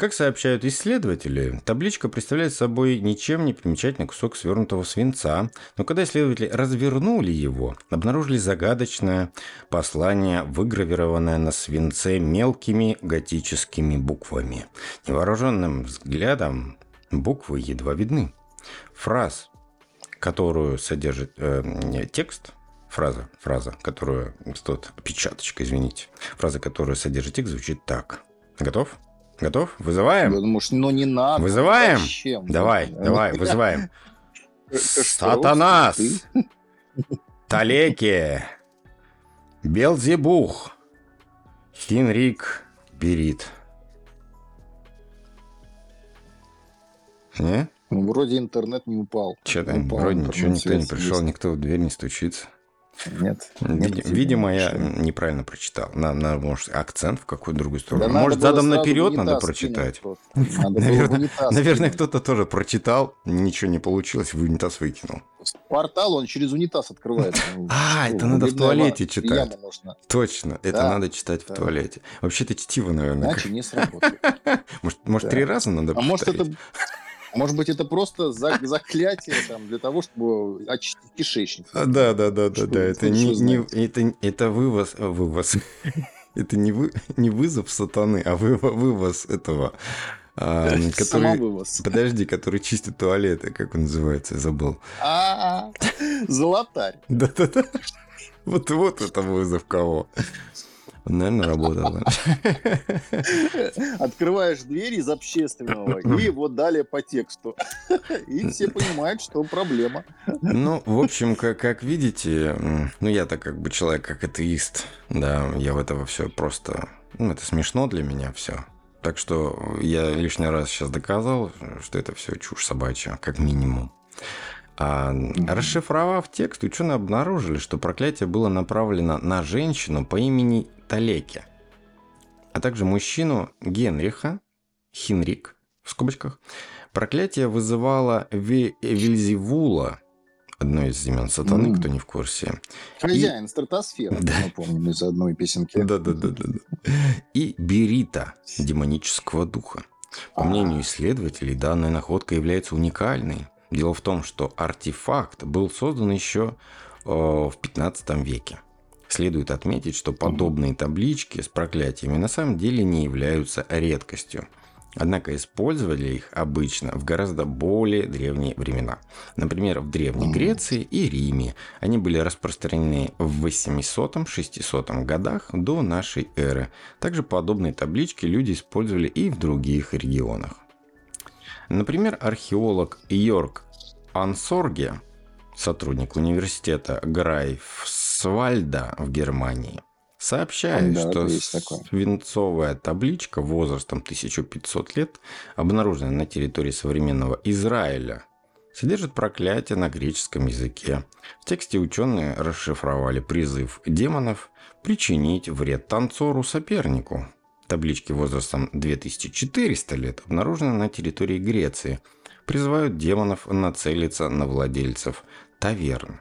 Как сообщают исследователи, табличка представляет собой ничем не примечательный кусок свернутого свинца, но когда исследователи развернули его, обнаружили загадочное послание, выгравированное на свинце мелкими готическими буквами. Невооруженным взглядом буквы едва видны. Фраз, которую содержит э, текст, фраза, фраза, которую, тут опечаточка, извините, фраза, которая содержит текст, звучит так. Готов? Готов? Вызываем? Я думаю, ну не надо. Вызываем? Зачем? Давай, ну, давай, вызываем. Сатанас! Талеке! Белзебух! Хинрик Берит. Не? Ну, вроде интернет не упал. Что-то вроде ничего, никто не пришел, никто в дверь не стучится. Нет. Вид- видимо, я неправильно прочитал. Надо, надо, может, акцент в какую-то другую сторону. Да может, задом наперед надо прочитать. Надо наверное, наверное кто-то тоже прочитал, ничего не получилось, в унитаз выкинул. Портал он через унитаз открывается. А, это надо в туалете читать. Точно, это надо читать в туалете. Вообще-то чтиво, наверное. Иначе не сработает. Может, три раза надо А может, это может быть, это просто заклятие там, для того, чтобы очистить кишечник. А, да, да, да, да, да. Это не, не это, это вывоз, вывоз. Это не, вы, не вызов сатаны, а вы, вывоз этого. А, который. Подожди, который чистит туалеты, как он называется, я забыл. А, золотарь. Да-да-да. Вот, вот это вызов кого. Наверное, работало. Открываешь дверь из общественного, и вот далее по тексту. И все понимают, что проблема. Ну, в общем, как, как видите, ну, я-то как бы человек, как атеист, да, я в этого все просто... Ну, это смешно для меня все. Так что я лишний раз сейчас доказал, что это все чушь собачья, как минимум. А, расшифровав текст, ученые обнаружили, что проклятие было направлено на женщину по имени Талеке, а также мужчину Генриха, Хинрик, в скобочках. Проклятие вызывало Вильзевула, одно из имен сатаны, mm. кто не в курсе. Хозяин и... стратосферы, да. мы помним из одной песенки. Да-да-да. И Берита, демонического духа. По мнению исследователей, данная находка является уникальной – Дело в том, что артефакт был создан еще э, в 15 веке. Следует отметить, что подобные таблички с проклятиями на самом деле не являются редкостью. Однако использовали их обычно в гораздо более древние времена. Например, в Древней Греции и Риме. Они были распространены в 800-600 годах до нашей эры. Также подобные таблички люди использовали и в других регионах. Например, археолог Йорк Ансорге, сотрудник университета Грайфсвальда в Германии, сообщает, да, что свинцовая табличка возрастом 1500 лет, обнаруженная на территории современного Израиля, содержит проклятие на греческом языке. В тексте ученые расшифровали призыв демонов причинить вред танцору-сопернику, таблички возрастом 2400 лет обнаружены на территории Греции. Призывают демонов нацелиться на владельцев таверн.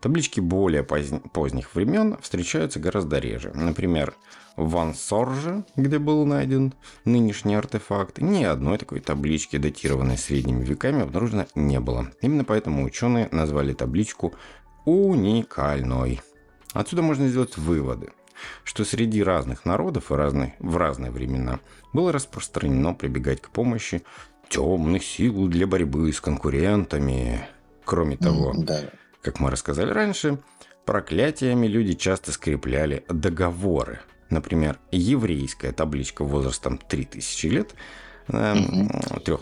Таблички более поздних времен встречаются гораздо реже. Например, в Ансорже, где был найден нынешний артефакт, ни одной такой таблички, датированной средними веками, обнаружено не было. Именно поэтому ученые назвали табличку уникальной. Отсюда можно сделать выводы, что среди разных народов и разных, в разные времена было распространено прибегать к помощи темных сил для борьбы с конкурентами. Кроме того, М, Да. как мы рассказали раньше, проклятиями люди часто скрепляли договоры. Например, еврейская табличка возрастом 3000 лет, э, Мгм. трех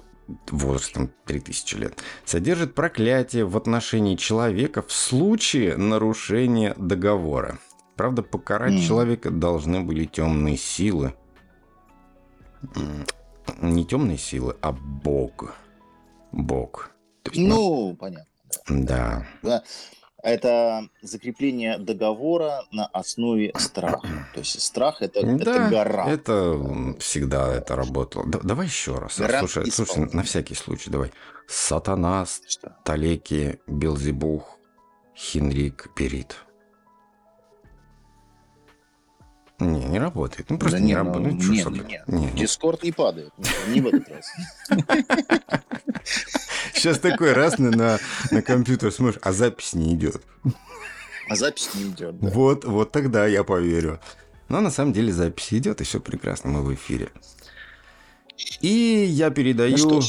возрастом 3000 лет, содержит проклятие в отношении человека в случае нарушения договора. Правда, покарать Мгм. человека должны были темные силы. Не темные силы, а Бог. Бог. То есть, Ну, понятно. да. Это закрепление договора на основе страха. То есть страх это, это Да, гора. Это всегда это работало. Да- давай еще раз. а, Гарант Слушай, слушай, на всякий случай давай. Сатана, Что? Талеки, Белзебух, Хинрик, Перит. Не, не работает. Ну просто Да не, не, работает. ну, Ну, нет, нет. Не, не. Дискорд не падает. Не в этот раз. Сейчас такой раз на, на, компьютер смотришь, а запись не идет. А запись не идет. да. Вот, вот тогда я поверю. Но на самом деле запись идет, и все прекрасно, мы в эфире. И я передаю Ну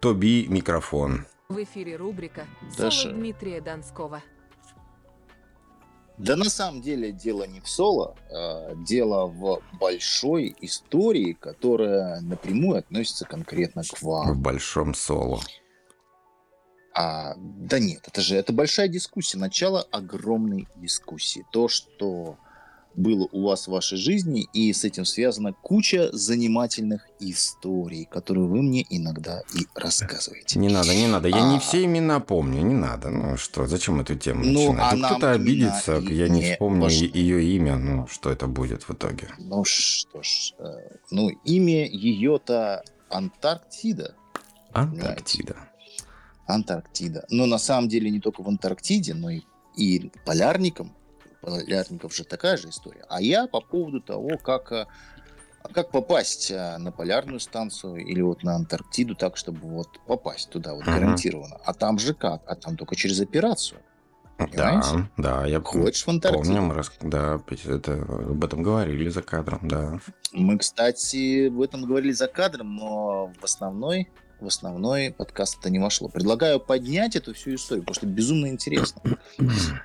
Тоби микрофон. В эфире рубрика Даша. «Соло Дмитрия Донского». Да на самом деле дело не в соло, а дело в большой истории, которая напрямую относится конкретно к в вам. большом соло. А, да нет, это же это большая дискуссия, начало огромной дискуссии. То, что было у вас в вашей жизни, и с этим связана куча занимательных историй, которые вы мне иногда и рассказываете. Не надо, не надо. Я не А. все имена помню, не надо. Ну что, зачем эту тему Ну, начинать? а Ну, нам кто-то имена обидится, я не не вспомню важны. ее имя, ну что это будет в итоге? Ну что ж, э, ну имя ее-то Антарктида. Антарктида. Антарктида. Но на самом деле не только в Антарктиде, но и, и полярникам. Полярников же такая же история. А я по поводу того, как, э, как попасть э, на полярную станцию или вот на Антарктиду так, чтобы вот попасть туда вот гарантированно. А там же как? А там только через операцию. Да, Понимаете? да, я Ходишь в Антарктиду. помню, мы рас- да, это, об этом говорили за кадром, да. Мы, кстати, об этом говорили за кадром, но в основной, в основной подкаст это не вошло. Предлагаю поднять эту всю историю, потому что безумно интересно.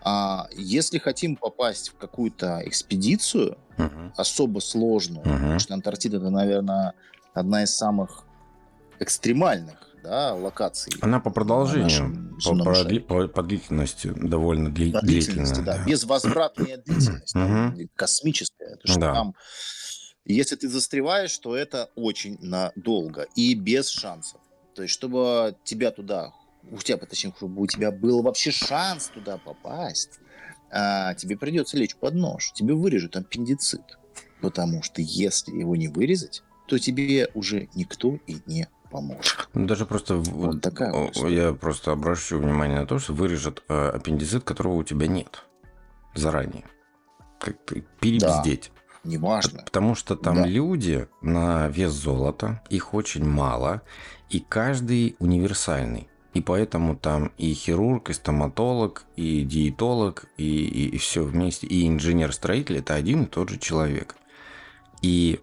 А если хотим попасть в какую-то экспедицию, Мгм. особо сложную, Мгм. потому что Антарктида это, наверное, одна из самых экстремальных да, локаций. Она по продолжению, по, по дли- по- по длительности довольно дли- По длительности, длительная. да. Безвозвратная длительность. Мгм. Космическая. Что Да. там, если ты застреваешь, то это очень надолго и без шансов. То есть, чтобы тебя туда, у тебя, точнее, чтобы у тебя был вообще шанс туда попасть, а, тебе придется лечь под нож. Тебе вырежут аппендицит. Потому что если его не вырезать, то тебе уже никто и не поможет. Ну, даже просто... Вот такая вот история. Я просто обращу внимание на то, что вырежет э, аппендицит, которого у тебя нет заранее. Как ты перебздеть. Неважно. Потому что там Да. люди на вес золота, их очень мало, и каждый универсальный. И поэтому там и хирург, и стоматолог, и диетолог, и, и, все вместе, и инженер-строитель это один и тот же человек. И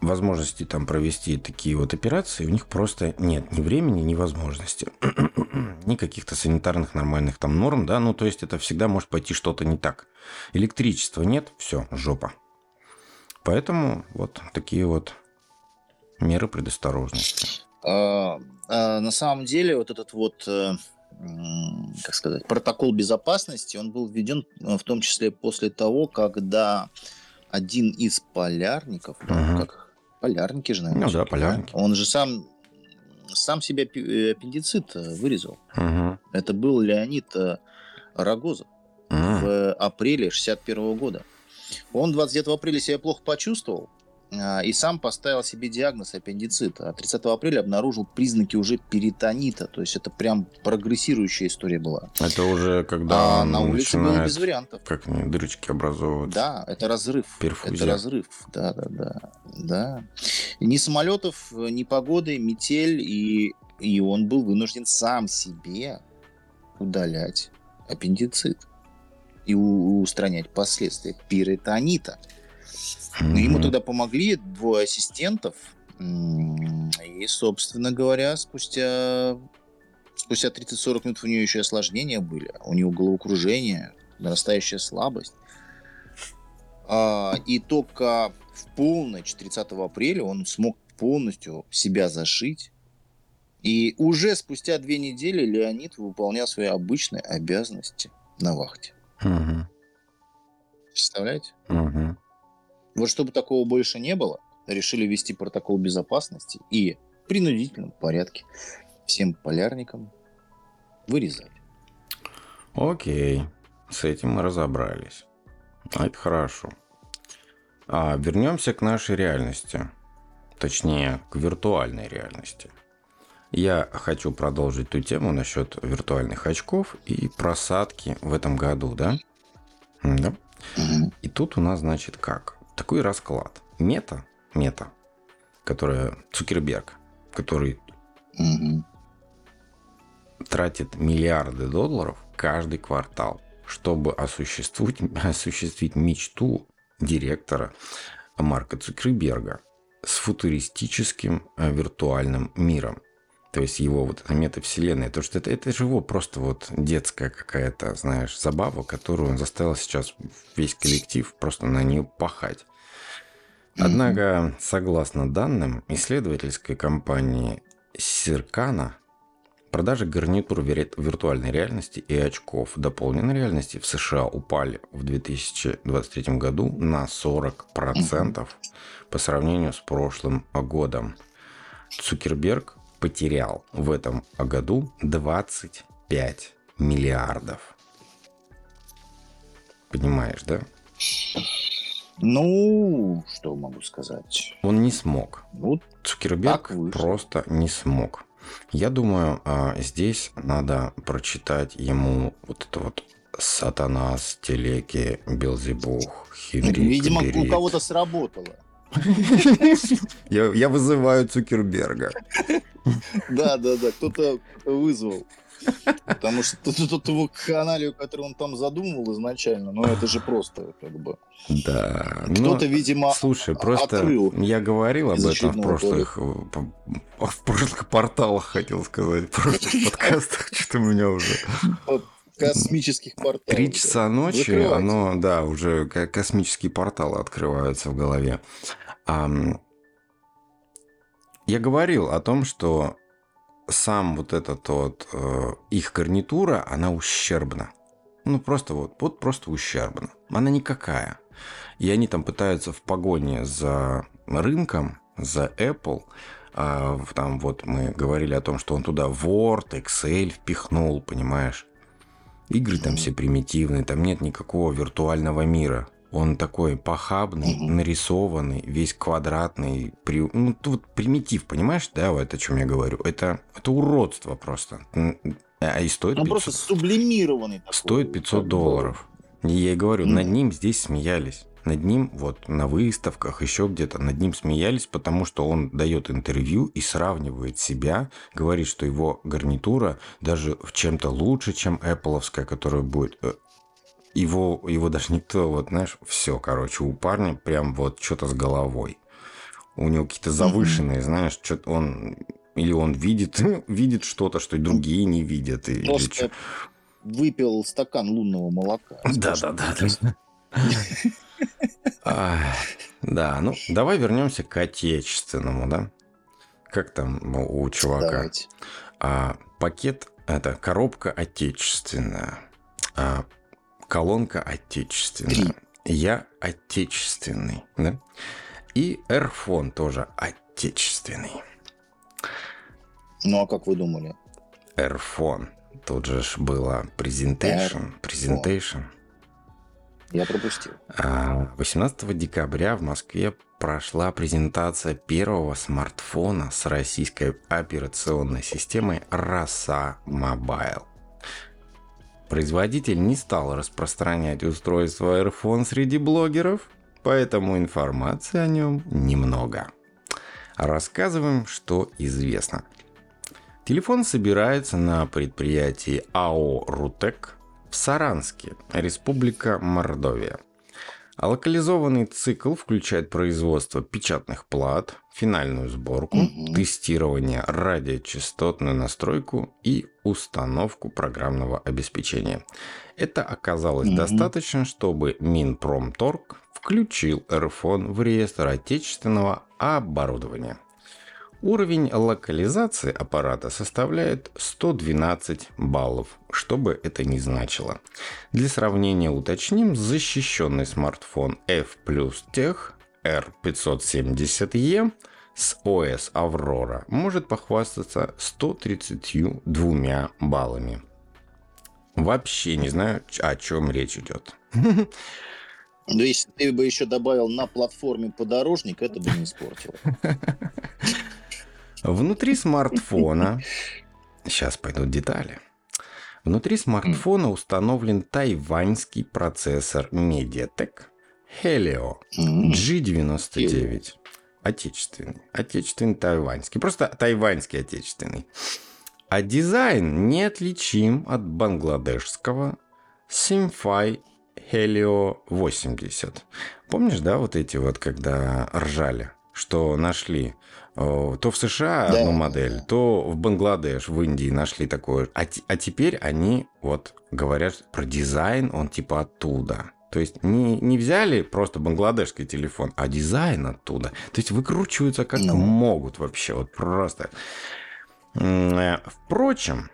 возможности там провести такие вот операции у них просто нет ни времени, ни возможности. ни каких-то санитарных нормальных там норм, да, ну то есть это всегда может пойти что-то не так. Электричества нет, все, жопа. Поэтому вот такие вот меры предосторожности. А, а, на самом деле вот этот вот, э, как сказать, протокол безопасности, он был введен э, в том числе после того, когда один из полярников, Мгм. как полярники же, наверное, Ну да, полярники. он же сам сам себе э, аппендицит вырезал. Мгм. Это был Леонид Рогозов М. в апреле 61 года. Он 29 апреля себя плохо почувствовал и сам поставил себе диагноз аппендицит. А 30 апреля обнаружил признаки уже перитонита. То есть это прям прогрессирующая история была. Это уже когда а на улице было без вариантов. как они, дырочки образовываются. Да, это разрыв. Перфузия. Это разрыв. Да, да, да. да. Ни самолетов, ни погоды, метель, и, и он был вынужден сам себе удалять аппендицит. и устранять последствия перитонита. Но ему тогда помогли двое ассистентов. И, собственно говоря, спустя, спустя 30-40 минут у нее еще осложнения были. У него головокружение, нарастающая слабость. А, И только в полночь 30 апреля он смог полностью себя зашить. И уже спустя две недели Леонид выполнял свои обычные обязанности на вахте. Мгм. Представляете? Мгм. Вот чтобы такого больше не было, решили ввести протокол безопасности и в принудительном порядке всем полярникам вырезать. Окей, с этим мы разобрались. А Это хорошо. А вернемся к нашей реальности. Точнее, к виртуальной реальности. Я хочу продолжить ту тему насчет виртуальных очков и просадки в этом году, да? Да. И тут у нас, значит, как? Такой расклад. Мета, мета, которая Цукерберг, который тратит миллиарды долларов каждый квартал, чтобы осуществить, осуществить мечту директора Марка Цукерберга с футуристическим э, виртуальным миром. То есть его вот эта метавселенная, то что это, это же его просто вот детская какая-то, знаешь, забава, которую он заставил сейчас весь коллектив просто на нее пахать. Однако, согласно данным исследовательской компании Сиркана, продажи гарнитур вир- виртуальной реальности и очков дополненной реальности в США упали в 2023 году на 40% по сравнению с прошлым годом. Цукерберг потерял в этом году 25 миллиардов. Понимаешь, да? Ну, что могу сказать? Он не смог. Ну, Цукерберг просто не смог. Я думаю, а, здесь надо прочитать ему вот это вот Сатанас, Телеки, Белзебух, Хенрик, видимо, у Берит. кого-то сработало. Я, я вызываю Цукерберга. Да, да, да, кто-то вызвал. Потому что тут, тут его каналию, которую он там задумывал изначально, ну это же просто как бы... Да. ну, Кто-то, видимо, Слушай, просто отрыл я говорил об этом в прошлых, в прошлых порталах, хотел сказать, в прошлых подкастах, что-то у меня уже космических порталов. Три часа ночи, Закрывайте. оно, да, уже ко- космические порталы открываются в голове. Я говорил о том, что сам вот этот вот э, их гарнитура, она ущербна. Ну, просто вот, вот просто ущербна. Она никакая. И они там пытаются в погоне за рынком, за Apple, в- там вот мы говорили о том, что он туда Word, Excel впихнул, понимаешь? Игры там все примитивные, там нет никакого виртуального мира. Он такой похабный, Мгм. нарисованный, весь квадратный. При... Ну, тут примитив, понимаешь, да, вот о чем я говорю? Это, это уродство просто. А и стоит Он 500, просто сублимированный. такой, стоит 500 как бы. долларов. И я и говорю, над Мгм. ним здесь смеялись. Над ним вот на выставках, еще где-то, над ним смеялись, потому что он дает интервью и сравнивает себя, говорит, что его гарнитура даже в чем-то лучше, чем Apple'овская, которая будет. Его, его даже никто, вот знаешь, все, короче, у парня прям вот что-то с головой. У него какие-то завышенные, знаешь, что-то он... Или он видит, видит что-то, что и другие не видят. Или Просто выпил стакан лунного молока. да, да, да, да. Ну давай вернемся к отечественному, да? Как там у чувака? Давайте. А, пакет это коробка отечественная, а, колонка отечественная. Я отечественный, да? И Airphone тоже отечественный. Ну а как вы думали? Airphone. Тут же было presentation, presentation. Я пропустил. А, 18 декабря в Москве прошла презентация первого смартфона с российской операционной системой Роса Mobile. Производитель не стал распространять устройство iPhone среди блогеров, поэтому информации о нем немного. Рассказываем, что известно. Телефон собирается на предприятии АО «Рутек» в Саранске, Республика Мордовия. А локализованный цикл включает производство печатных плат, финальную сборку, Мгм. тестирование, радиочастотную настройку и установку программного обеспечения. Это оказалось Мгм. достаточно, чтобы Минпромторг включил Эрфон в реестр отечественного оборудования. Уровень локализации аппарата составляет 112 баллов, что бы это ни значило. Для сравнения уточним, защищенный смартфон F Plus Tech R570E с OS Aurora может похвастаться 132 баллами. Вообще не знаю, о чем речь идет. Но если ты бы еще добавил на платформе подорожник, это бы не испортило. Внутри смартфона... Сейчас пойдут детали. Внутри смартфона установлен тайваньский процессор MediaTek Helio М. G99. Отечественный. Отечественный тайваньский. Просто тайваньский отечественный. А дизайн неотличим от бангладешского Simfy Helio 80. Помнишь, да, вот эти вот, когда ржали, что нашли то в США Да, одну модель, то в Бангладеш, в Индии нашли такое. А, а теперь они вот говорят про дизайн, он типа оттуда. То есть не, не взяли просто бангладешский телефон, а дизайн оттуда. То есть выкручиваются как Ну. могут вообще, вот просто. Э, Впрочем,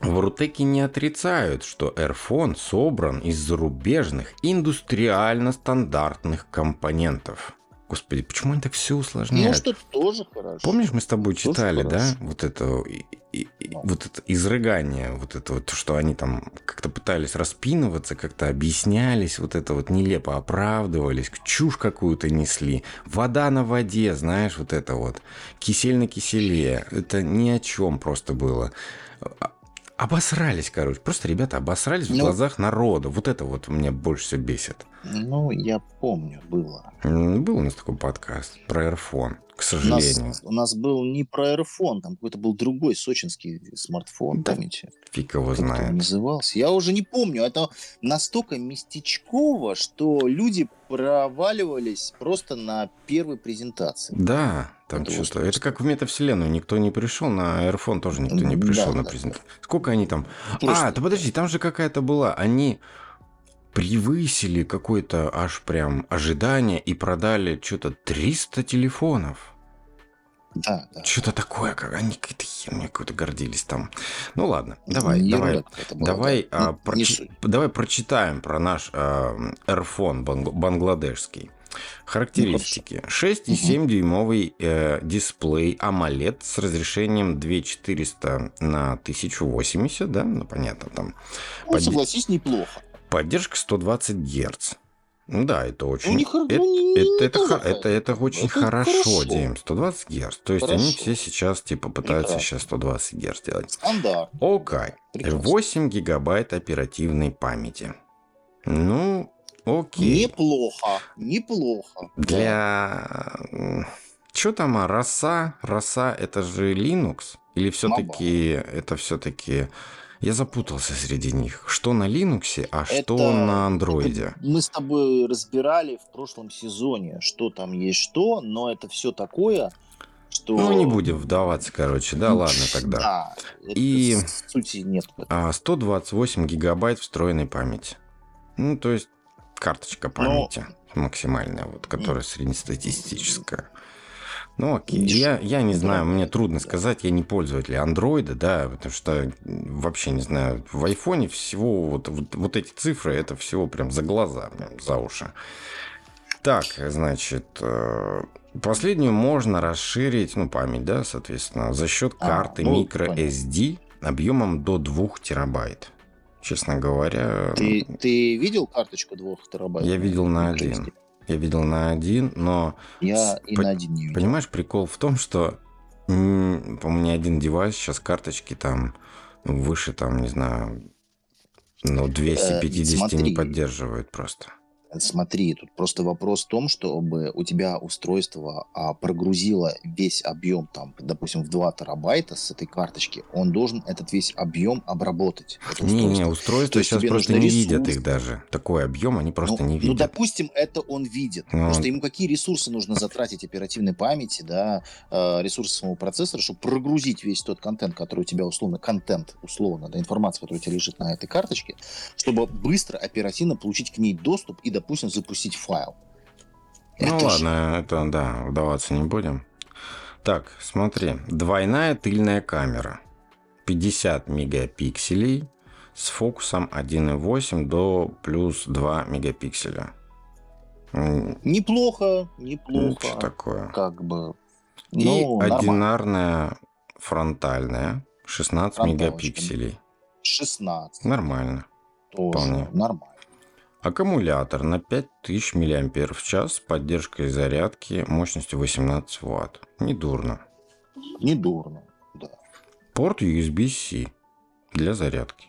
в Рутеке не отрицают, что Airphone собран из зарубежных индустриально стандартных компонентов. Господи, почему они так все Ну, усложняют? что тоже хорошо. Помнишь, мы с тобой Тоже читали, да, хорошо. вот это, и- и- и- Ну. вот это изрыгание, вот это вот, что они там как-то пытались распинываться, как-то объяснялись, вот это вот нелепо оправдывались, чушь какую-то несли, вода на воде, знаешь, вот это вот, кисель на киселе, это ни о чем просто было. А- Обосрались, короче. Просто ребята обосрались в Ну. глазах народа. Вот это вот меня больше всего бесит. Ну, я помню, было. Был у нас такой подкаст про Airphone, к У нас, сожалению. у нас был не про Airphone, там какой-то был другой сочинский смартфон, Да. помните? Фиг его Как он знает. назывался? Я уже не помню. Это настолько местечково, что люди проваливались просто на первой презентации. Да, там Это что-то. Это как в метавселенную. Никто не пришел, на Airphone тоже никто не пришел Да, на да, презентацию. Сколько они там? Просто- А, да подожди, там же какая-то была. Они превысили какое-то аж прям ожидание и продали что-то 300 телефонов. Да, да. Что-то такое, как они какие-то херню какой-то гордились там. Ну ладно, давай, Ерунда давай. была, Давай, да. а, Ну, не прочи- суть. давай прочитаем про наш а, Airphone банг- бангладешский. Характеристики. 6,7 дюймовый э, дисплей AMOLED с разрешением 2400 на 1080, да, ну понятно, там Ну, Поди- согласись, неплохо. Поддержка 120 Гц. Ну да, это очень... Хор- это, не- это, не это, ха- это, это очень Это хорошо, хорошо. Дим, 120 Гц. То есть они Хорошо. все сейчас типа пытаются Неправда. сейчас 120 Гц делать. Стандарт. Окей. Прекрасно. 8 гигабайт оперативной памяти. Ну, окей. Неплохо. Неплохо. Да. Для... Что там, а, роса? Роса это же Linux? Или все-таки это все-таки... Я запутался среди них. Что на Linux, а что Это- на андроиде? Мы с тобой разбирали в прошлом сезоне, что там есть что, но это все такое, что... Ну, не будем вдаваться, короче. Да, ладно тогда. Да, И- сути нет. в этом. А 128 гигабайт встроенной памяти. Ну, то есть карточка памяти максимальная, вот, которая среднестатистическая. Ну, окей. Я, я не знаю, мне трудно сказать, я не пользователь андроида, да, потому что вообще не знаю, в айфоне всего вот, вот, вот эти цифры, это всего прям за глаза, прям за уши. Так, значит, э, последнюю можно расширить, ну, память, да, соответственно, за счет А, карты ну, microSD объемом до 2 терабайт. Честно говоря, Ты, ты видел карточку двух терабайт? я видел на MicroSD? один. Я видел на один, но Я С- и по- на один не видел. Понимаешь, прикол в том, что м, у меня один девайс, сейчас карточки там выше, там, не знаю, ну, 250 не Э, смотри. поддерживает просто. Смотри, тут просто вопрос в том, чтобы у тебя устройство а, прогрузило весь объем, там, допустим, в 2 терабайта с этой карточки, он должен этот весь объем обработать. это Не-не, устройство. То есть сейчас просто не видят ресурсы. их даже. Такой объем они просто ну, не ну, видят. допустим, это он видит. Ну, Просто он- ему какие ресурсы нужно затратить оперативной памяти, да, э, ресурсы самого процессора, чтобы прогрузить весь тот контент, который у тебя условно, контент, условно, да, информация, которая у тебя лежит на этой карточке, чтобы быстро, оперативно получить к ней доступ и, допустим, запустить файл. Ну Это ладно, это да, вдаваться не будем. Так, смотри, двойная тыльная камера. 50 мегапикселей с фокусом 1.8 до плюс 2 мегапикселя. Неплохо, неплохо. что такое? Как бы. И Ну, нормально. одинарная фронтальная 16 Фронталочка. мегапикселей. 16. Нормально. Тоже вполне. нормально. Аккумулятор на 5000 мАч с поддержкой зарядки мощностью 18 Вт. Недурно. Недурно. Да. Порт USB-C для зарядки.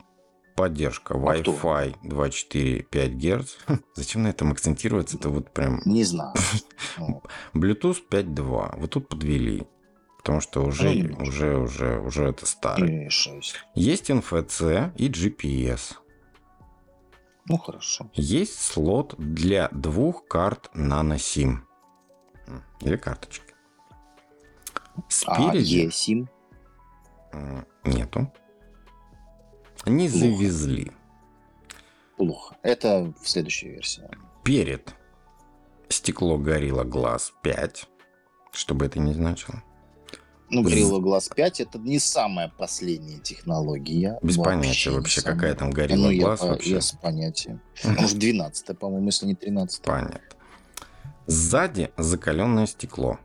Поддержка Актуально. Wi-Fi 2.4.5 Гц. Зачем на этом акцентироваться? Это вот прям... Не знаю. Ну, Bluetooth 5.2. Вот тут подвели. Потому что уже, Ну, уже, уже, уже это старый. Есть NFC и GPS. Ну, хорошо. Есть слот для двух карт Nano SIM. М, Или карточки. А Спереди eSIM? м, нету. Не Плохо. завезли. Плохо. Это в следующей версии. Перед стекло горилла глаз 5. Что бы это ни значило. Ну, Gorilla Glass 5 это не самая последняя технология. Без Вообще понятия вообще, самая. какая там Ну, горилла я, вообще. я с понятием. Может, 12 по-моему, если не 13 Понятно. Сзади закаленное стекло.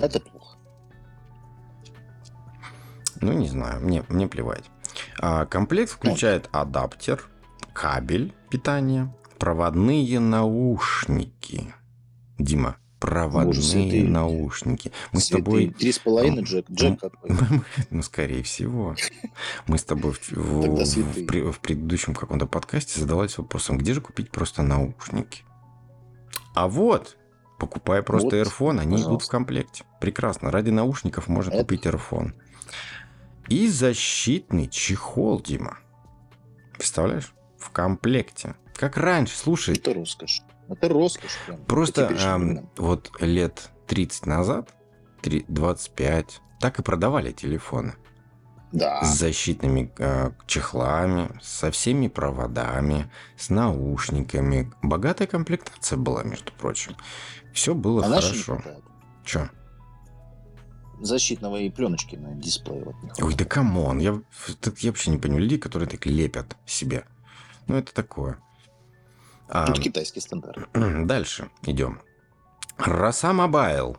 Это плохо. Ну, не знаю, мне, мне плевать. А, комплект включает адаптер, кабель питания, проводные наушники. Дима, проводные Боже святые. наушники. Мы с тобой... Три с половиной джек. Джек какой? Ну, скорее всего. Мы с тобой в, предыдущем каком-то подкасте задавались вопросом, где же купить просто наушники? А вот, покупая просто Вот, AirPhone, они идут в комплекте. Прекрасно. Ради наушников можно Это- купить AirPhone. И защитный чехол, Дима. Представляешь? В комплекте. Как раньше, слушай, Это роскошь. Это роскошь. Прям, Просто временам. вот лет 30 назад, три- 25, так и продавали телефоны. Да. С защитными э, чехлами, со всеми проводами, с наушниками. Богатая комплектация была, между прочим. Все было А хорошо. Че? Защитного и пленочки на дисплее вот не Ой, да come on. Я, я вообще не понимаю людей, которые так лепят себе. Ну, это такое. А, Тут китайский стандарт. Дальше идем. Роса Мобайл.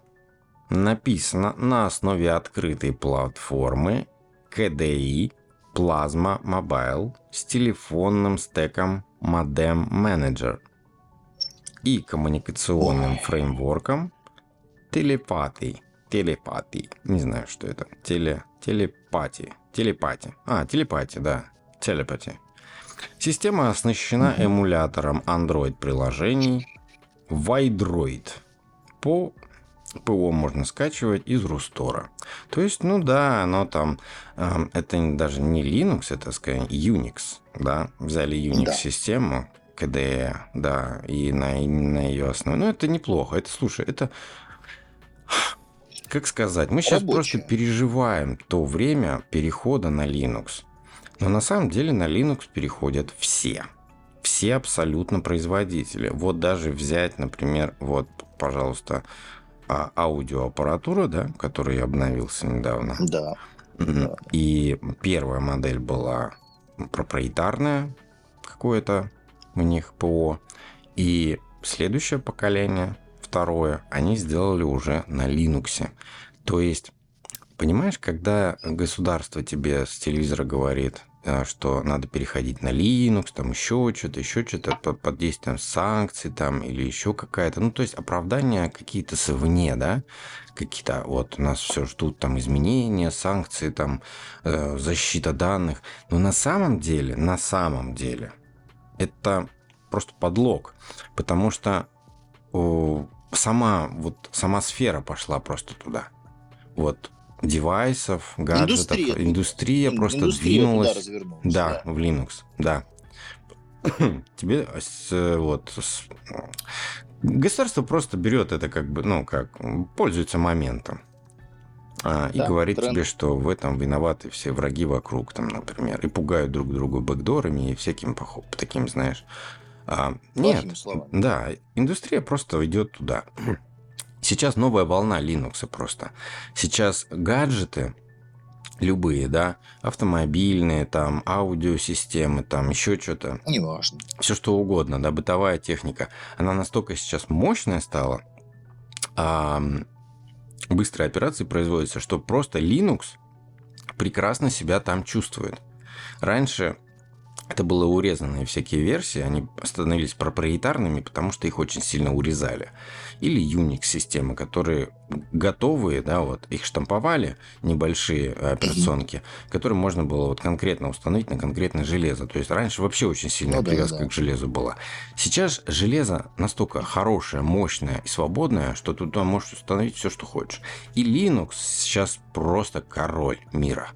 Написано на основе открытой платформы KDI Plasma Mobile с телефонным стеком Modem Manager и коммуникационным Ой. фреймворком телепатий. Телепатий. Не знаю, что это. Теле... Телепатии. Телепати. А, телепатия, да. Телепати. Система оснащена эмулятором Android-приложений Widroid. По ПО можно скачивать из Рустора. То есть, ну да, оно там... эм, это даже не Linux, это, скорее, Unix. Да, взяли Unix-систему, KDE, да, и на, на ее основе. Ну, это неплохо. Это, слушай, это... Как сказать? Мы сейчас просто Рабочая. переживаем то время перехода на Linux. Но на самом деле на Linux переходят все. Все абсолютно производители. Вот даже взять, например, вот, пожалуйста, а, аудиоаппаратура, да, которую я обновился недавно. Да. И первая модель была проприетарная, какое-то у них ПО. И следующее поколение, второе, они сделали уже на Linux. То есть, понимаешь, когда государство тебе с телевизора говорит, что надо переходить на Linux, там еще что-то, еще что-то под, под действием санкций там или еще какая-то, ну то есть оправдания какие-то совне, да, какие-то вот нас все ждут там изменения, санкции, там э, защита данных, но на самом деле, на самом деле это просто подлог, потому что о, сама, вот, сама сфера пошла просто туда. Вот девайсов, гаджетов, индустрия, индустрия просто индустрия двинулась. Да, да, в Linux, да. Тебе вот государство просто берет это как бы, ну как, пользуется моментом. А, да, и говорит тренд. тебе, что в этом виноваты все враги вокруг, там, например, и пугают друг друга бэкдорами и всяким таким, знаешь. А, нет, словами. да, индустрия просто идет туда. Сейчас новая волна Linux просто. Сейчас гаджеты, любые, да, автомобильные, там, аудиосистемы, там, еще что-то. Неважно. Все что угодно, да, бытовая техника. Она настолько сейчас мощная стала, а, быстрые операции производятся, что просто Linux прекрасно себя там чувствует. Раньше это было урезанные всякие версии, они становились проприетарными, потому что их очень сильно урезали. Или Unix-системы, которые готовые, да, вот, их штамповали, небольшие операционки, которые можно было вот конкретно установить на конкретное железо. То есть раньше вообще очень сильная ну, привязка да, да. к железу была. Сейчас железо настолько хорошее, мощное и свободное, что ты туда можешь установить все, что хочешь. И Linux сейчас просто король мира.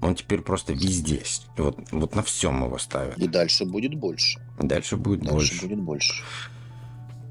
Он теперь просто везде. Вот, вот на всем его ставят. И дальше будет больше. Дальше будет дальше больше. будет больше.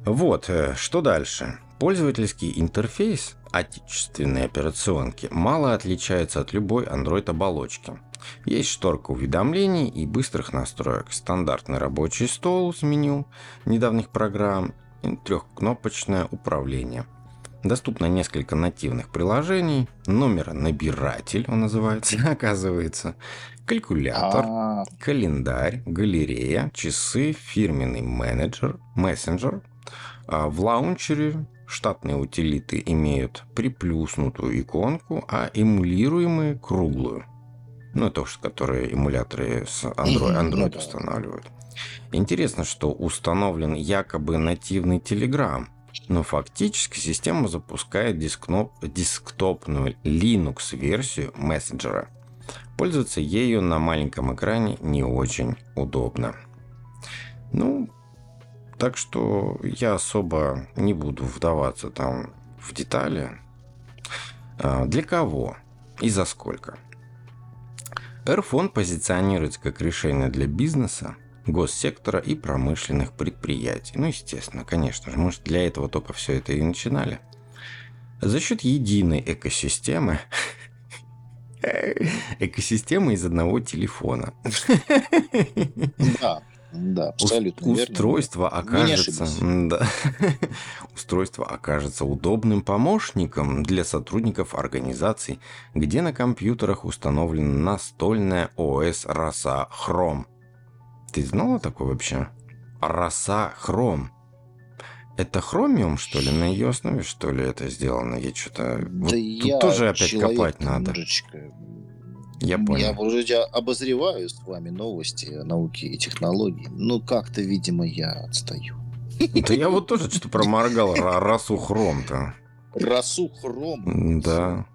Вот, э, что дальше? Пользовательский интерфейс отечественной операционки мало отличается от любой Android-оболочки. Есть шторка уведомлений и быстрых настроек, стандартный рабочий стол с меню недавних программ и трехкнопочное управление – Доступно несколько нативных приложений. Номер набиратель, он называется, оказывается. Калькулятор, А-а-а. календарь, галерея, часы, фирменный менеджер, мессенджер. А в лаунчере штатные утилиты имеют приплюснутую иконку, а эмулируемые круглую. Ну, это уж которые эмуляторы с Android, Android ну устанавливают. Интересно, что установлен якобы нативный Telegram – но фактически система запускает дискноп, десктопную Linux-версию мессенджера. Пользоваться ею на маленьком экране не очень удобно. Ну, так что я особо не буду вдаваться там в детали. А, для кого и за сколько? Airphone позиционируется как решение для бизнеса, госсектора и промышленных предприятий. Ну, естественно, конечно же, может, для этого только все это и начинали. За счет единой экосистемы экосистемы из одного телефона. Да, да, абсолютно Устройство верно. окажется, да, устройство окажется удобным помощником для сотрудников организаций, где на компьютерах установлена настольная ОС Роса Chrome – ты знала такое вообще? Роса хром. Это хромиум, что ли? На ее основе, что ли, это сделано? Я что-то... Да вот я тут тоже опять копать надо. Я понял. Я вроде обозреваю с вами новости науки и технологий. Но как-то, видимо, я отстаю. Да я вот тоже что-то проморгал Росу Хром-то. Росу Хром? Да.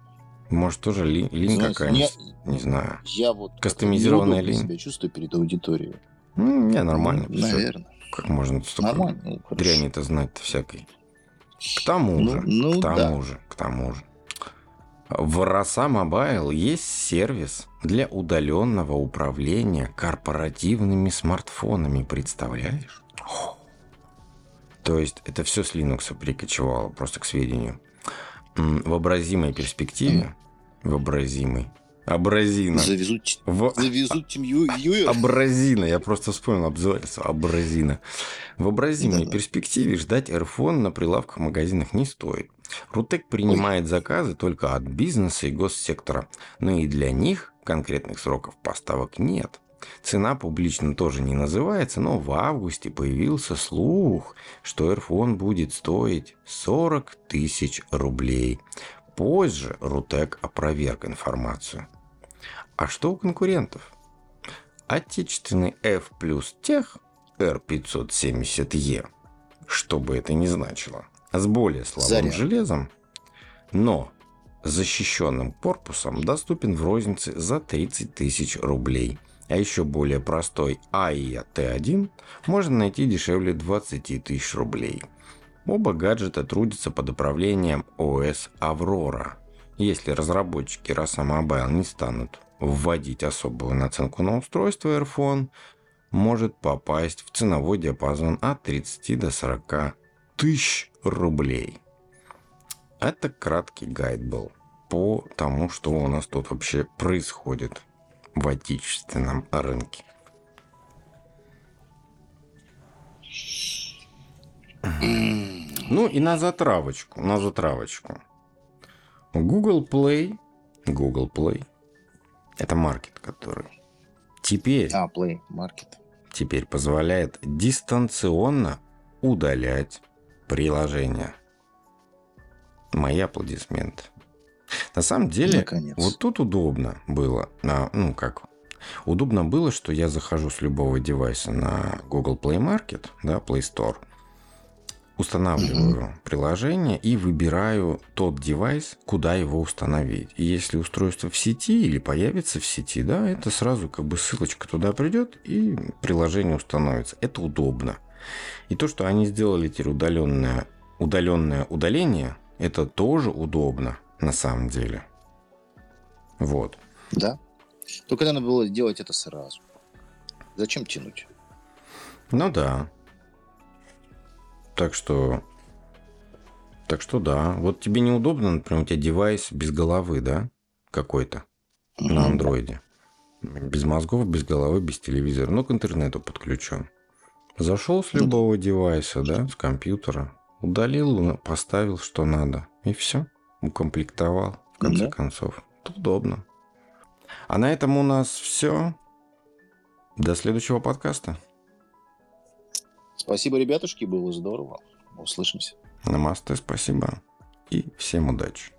Может, тоже ли, линь какая-нибудь? Не знаю. Я вот кастомизированная линь. себя чувствую перед аудиторией. Ну, не, нормально. Наверное. Как можно столько ну, дряни-то знать-то всякой. К тому ну, же, ну, к тому да. же, к тому же. В Роса Мобайл есть сервис для удаленного управления корпоративными смартфонами, представляешь? То есть это все с Linux прикочевало, просто к сведению. В вообразимой перспективе, вообразимой, Абразина. Завезут, в... завезут Тим Юер. Абразина. Я просто вспомнил обзывательство. Абразина. В абразивной да, перспективе ждать Airphone на прилавках магазинах не стоит. Рутек принимает Ой. заказы только от бизнеса и госсектора. Но и для них конкретных сроков поставок нет. Цена публично тоже не называется, но в августе появился слух, что Airphone будет стоить 40 тысяч рублей. Позже Рутек опроверг информацию. А что у конкурентов? Отечественный F плюс тех R570E, что бы это ни значило, с более слабым Заряд. железом, но защищенным корпусом доступен в рознице за 30 тысяч рублей. а еще более простой AIA T1 можно найти дешевле 20 тысяч рублей. Оба гаджета трудятся под управлением OS Aurora. Если разработчики Rasa Mobile не станут вводить особую наценку на устройство, Airphone может попасть в ценовой диапазон от 30 до 40 тысяч рублей. Это краткий гайд был по тому, что у нас тут вообще происходит в отечественном рынке. Ну и на затравочку, на затравочку. Google Play, Google Play, это маркет, который теперь, А, Play Market. теперь позволяет дистанционно удалять приложения. Мои аплодисменты. На самом деле, Наконец. вот тут удобно было. Ну, как? Удобно было, что я захожу с любого девайса на Google Play Market, да, Play Store, устанавливаю приложение и выбираю тот девайс, куда его установить. И если устройство в сети или появится в сети, да, это сразу как бы ссылочка туда придет и приложение установится. Это удобно. И то, что они сделали теперь удаленное, удаленное удаление, это тоже удобно на самом деле. Вот. Да. Только надо было делать это сразу. Зачем тянуть? Ну да. Так что... Так что да. Вот тебе неудобно, например, у тебя девайс без головы, да? Какой-то. На андроиде. Без мозгов, без головы, без телевизора. Но к интернету подключен. Зашел с Ну любого девайса, да, с компьютера. Удалил, поставил, что надо. И все. Укомплектовал, в конце Да. концов. Это удобно. А на этом у нас все. До следующего подкаста. Спасибо, ребятушки, было здорово. Услышимся. Намасте, спасибо. И всем удачи.